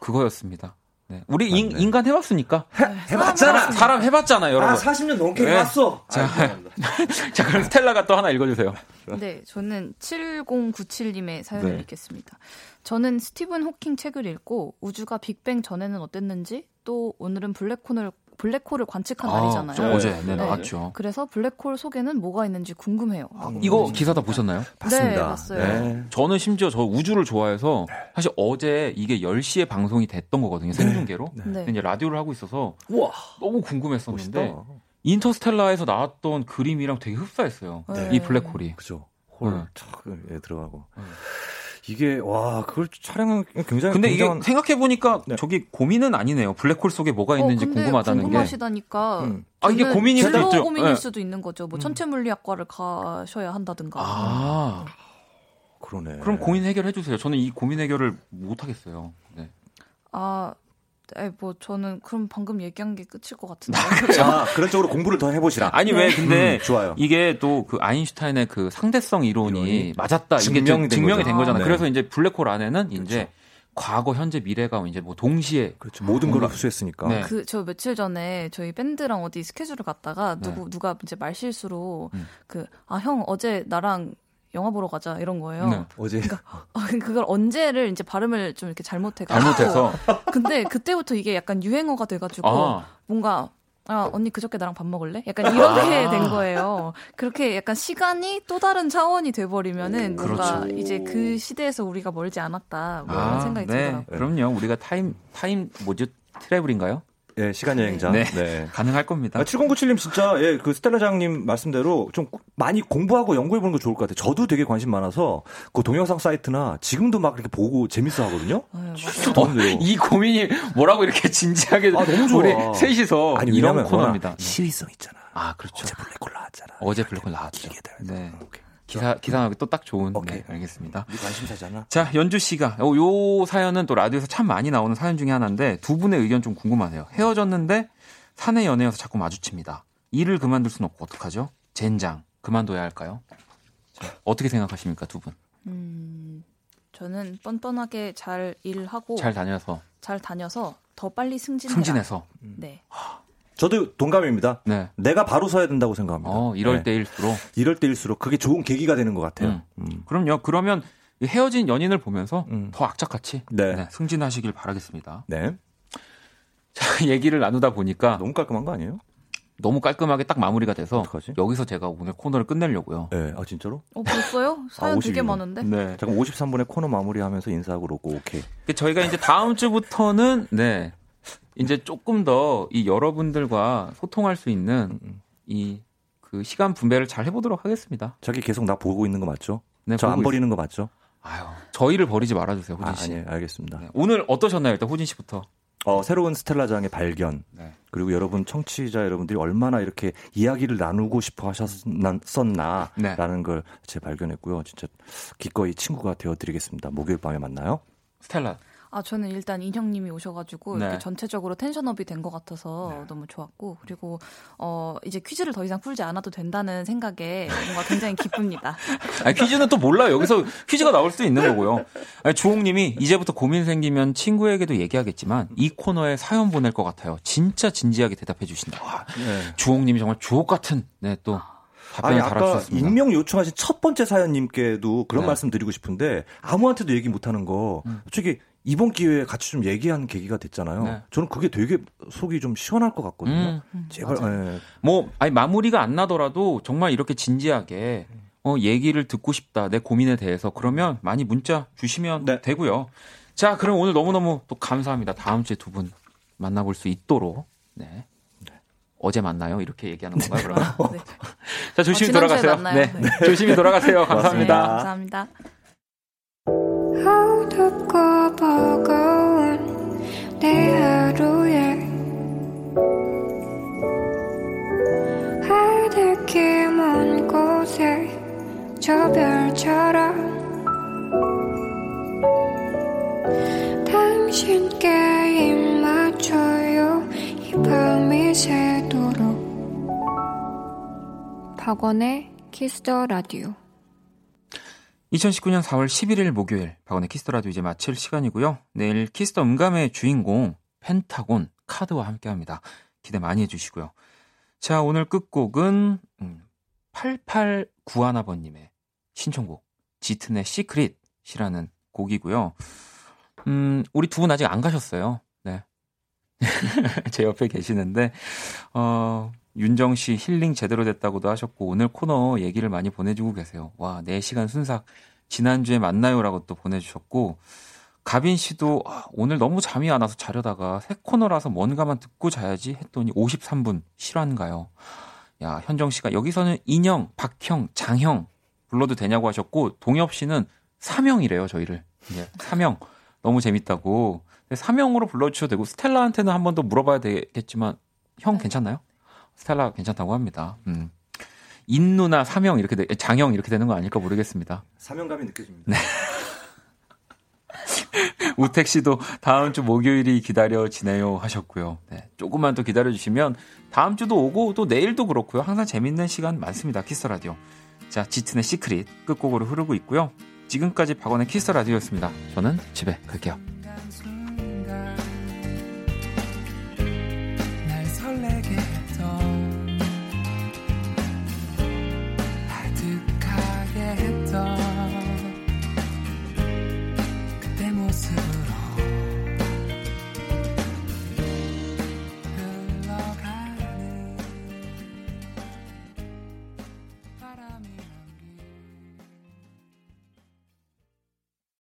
그거였습니다. 네. 우리 인, 인간 해봤으니까. 해봤잖아. 사람 해봤잖아요, 여러분. 40년 넘게 네. 해봤어. 자, 자, 그럼 스텔라가 또 하나 읽어주세요. 네, 저는 7097님의 사연을 네. 읽겠습니다. 저는 스티븐 호킹 책을 읽고 우주가 빅뱅 전에는 어땠는지 또 오늘은 블랙홀을 블랙홀을 관측한 날이잖아요. 저 어제 네, 네. 나왔죠. 그래서 블랙홀 속에는 뭐가 있는지 궁금해요. 하고 이거. 기사 다 보셨나요? 봤습니다. 네, 봤어요. 네. 저는 심지어 저 우주를 좋아해서 사실 어제 이게 10시에 방송이 됐던 거거든요. 생중계로. 네. 이제 라디오를 하고 있어서 우와. 너무 궁금했었는데 멋있다. 인터스텔라에서 나왔던 그림이랑 되게 흡사했어요. 네. 이 블랙홀이. 그죠. 홀 네. 탁 예, 들어가고. 네. 이게 와 그걸 촬영한 굉장히 근데 이게 굉장한- 생각해 보니까 네. 저기 고민은 아니네요. 블랙홀 속에 뭐가 있는지 어, 근데 궁금하다는 게. 궁금하시다니까. 음. 아 이게 고민일 수도 있죠. 고민일 네. 수도 있는 거죠. 뭐 천체 물리학과를 가셔야 한다든가. 아 그러네. 그럼 고민 해결해 주세요. 저는 이 고민 해결을 못 하겠어요. 네. 아, 에, 뭐 저는 그럼 방금 얘기한 게 끝일 것 같은데. 아, 그런 쪽으로 공부를 더 해보시라. 아니 왜 근데 음, 좋아요. 이게 또 그 아인슈타인의 그 상대성 이론이 이론이 맞았다 이게 증명이 좀된 증명이 거죠. 된 거잖아요. 네. 그래서 이제 블랙홀 안에는 이제 과거, 현재, 미래가 이제 뭐 동시에 그렇죠. 모든 걸 흡수했으니까. 네. 그저 며칠 전에 저희 밴드랑 어디 스케줄을 갔다가 누구 누가 이제 말실수로 음. 그아 형 어제 나랑 영화 보러 가자 이런 거예요. 네. 어제 아, 그걸 언제를 이제 발음을 좀 이렇게 잘못해가지고. 잘못해서 근데 그때부터 이게 약간 유행어가 돼가지고 아 뭔가 아 언니 그저께 나랑 밥 먹을래? 약간 이렇게 아. 된 거예요. 그렇게 약간 시간이 또 다른 차원이 돼버리면은 뭔가 그렇죠. 이제 그 시대에서 우리가 멀지 않았다 뭐 아, 이런 생각이 네. 들더라고요. 그럼요. 우리가 time time 뭐죠? travel인가요? 예, 시간 여행자. 네. 네. 가능할 겁니다. 아, 7097님 진짜 예, 그 스텔라 장님 말씀대로 좀 많이 공부하고 연구해 보는 거 좋을 것 같아요. 저도 되게 관심 많아서 그 동영상 사이트나 지금도 막 이렇게 보고 재밌어 하거든요. 네, 맞아요. 좋은데요. 이 고민이 뭐라고 이렇게 진지하게 아, 너무 좋아. 우리 셋이서 아니, 이런 코너입니다. 워낙 시의성 있잖아. 아 그렇죠. 어제 블랙홀 나왔잖아. 어제 블랙홀 나왔죠. 네. 오케이. 기사 기사하기 또 딱 좋은. 오케이. 네, 알겠습니다. 네 관심사잖아. 자, 연주 씨가 요, 요 사연은 또 라디오에서 참 많이 나오는 사연 중에 하나인데 두 분의 의견 좀 궁금하네요. 헤어졌는데 사내 연애여서 자꾸 마주칩니다. 일을 그만둘 수는 없고 어떡하죠? 젠장 그만둬야 할까요? 자, 어떻게 생각하십니까 두 분? 음, 저는 뻔뻔하게 잘 일하고 잘 다녀서 잘 다녀서 더 빨리 승진해라. 승진해서 네. 저도 동감입니다. 네. 내가 바로 서야 된다고 생각합니다. 어 이럴 네. 때일수록 이럴 때일수록 그게 좋은 계기가 되는 것 같아요. 음. 그럼요. 그러면 이 헤어진 연인을 보면서 음. 더 악착같이 네. 네, 승진하시길 바라겠습니다. 네. 자, 얘기를 나누다 보니까 너무 깔끔한 거 아니에요? 너무 깔끔하게 딱 마무리가 돼서 어떡하지? 여기서 제가 오늘 코너를 끝내려고요. 네. 아 진짜로? 어 벌써요? 사연 되게 52분. 많은데. 네. 잠깐 53분에 코너 마무리하면서 인사하고 로고 오케이. 그 저희가 이제 다음 주부터는 네 이제 조금 더 이 여러분들과 소통할 수 있는 음, 이그 시간 분배를 잘 해보도록 하겠습니다. 저기 계속 나 보고 있는 거 맞죠? 네, 저안 보고 버리는 거 맞죠? 있- 아유, 저희를 버리지 말아주세요, 호진 아, 씨. 아니에요. 알겠습니다. 네, 오늘 어떠셨나요, 일단 호진 씨부터? 어, 새로운 스텔라장의 발견. 네. 그리고 여러분 청취자 여러분들이 얼마나 이렇게 이야기를 나누고 싶어 하셨었나라는 네. 걸제 발견했고요. 진짜 기꺼이 친구가 되어 드리겠습니다. 목요일 밤에 만나요. 스텔라. 아 저는 일단 인형님이 오셔가지고 네. 이렇게 전체적으로 텐션업이 된 것 같아서 네. 너무 좋았고 그리고 어 이제 퀴즈를 더 이상 풀지 않아도 된다는 생각에 뭔가 굉장히 기쁩니다. 아니, 퀴즈는 또 몰라요. 여기서 퀴즈가 나올 수도 있는 거고요. 아니, 주홍님이 이제부터 고민 생기면 친구에게도 얘기하겠지만 이 코너에 사연 보낼 것 같아요. 진짜 진지하게 대답해 주신다. 와, 네. 주홍님이 정말 주옥 같은 네또 아니 답변을 아까 달아주셨습니다. 익명 요청하신 첫 번째 사연님께도 그런 네. 말씀 드리고 싶은데 아무한테도 얘기 못하는 거 음. 솔직히 이번 기회에 같이 좀 얘기한 계기가 됐잖아요. 네. 저는 그게 되게 속이 좀 시원할 것 같거든요. 음, 제발 예. 뭐 아니 마무리가 안 나더라도 정말 이렇게 진지하게 어, 얘기를 듣고 싶다 내 고민에 대해서 그러면 많이 문자 주시면 네. 되고요. 자 그럼 오늘 너무 너무 또 감사합니다. 다음 주에 두 분 만나볼 수 있도록 네. 어제 만나요 이렇게 얘기하는 건가요? 그러면? 네. 자 조심히 어, 돌아가세요. 만나요. 네. 네. 조심히 돌아가세요. 네, 감사합니다. 감사합니다. 어둡고 버거운 내 하루에 하늘길 먼 곳에 저 별처럼 당신께 입 맞춰요. 이 밤이 새도록 박원의 키스 더 라디오 2019년 4월 11일 목요일 박원의 키스 더 라디오 이제 마칠 시간이고요. 내일 키스 더 음감의 주인공 펜타곤 카드와 함께합니다. 기대 많이 해주시고요. 자 오늘 끝곡은 음, 8891번님의 신청곡 짙은의 Secret이라는 곡이고요. 음 우리 두 분 아직 안 가셨어요. 네. 제 옆에 계시는데 어 윤정 씨 힐링 제대로 됐다고도 하셨고 오늘 코너 얘기를 많이 보내주고 계세요. 와, 4시간 순삭 지난주에 만나요라고 또 보내주셨고 가빈 씨도 아, 오늘 너무 잠이 안 와서 자려다가 새 코너라서 뭔가만 듣고 자야지 했더니 53분 실화인가요? 야, 현정 씨가 여기서는 인형, 박형, 장형 불러도 되냐고 하셨고 동엽 씨는 사명이래요, 저희를. 예, 사명. 너무 재밌다고. 사명으로 불러주셔도 되고 스텔라한테는 한 번 더 물어봐야 되겠지만 형 괜찮나요? 스텔라 괜찮다고 합니다. 음. 인누나 사명 이렇게 되, 장형 이렇게 되는 거 아닐까 모르겠습니다. 사명감이 느껴집니다. 네. 우택 씨도 다음 주 목요일이 기다려지네요 하셨고요. 네, 조금만 더 기다려 주시면 다음 주도 오고 또 내일도 그렇고요. 항상 재밌는 시간 많습니다. 키스 라디오. 자, 짙은의 Secret 끝곡으로 흐르고 있고요. 지금까지 박원의 키스 라디오였습니다. 저는 집에 갈게요.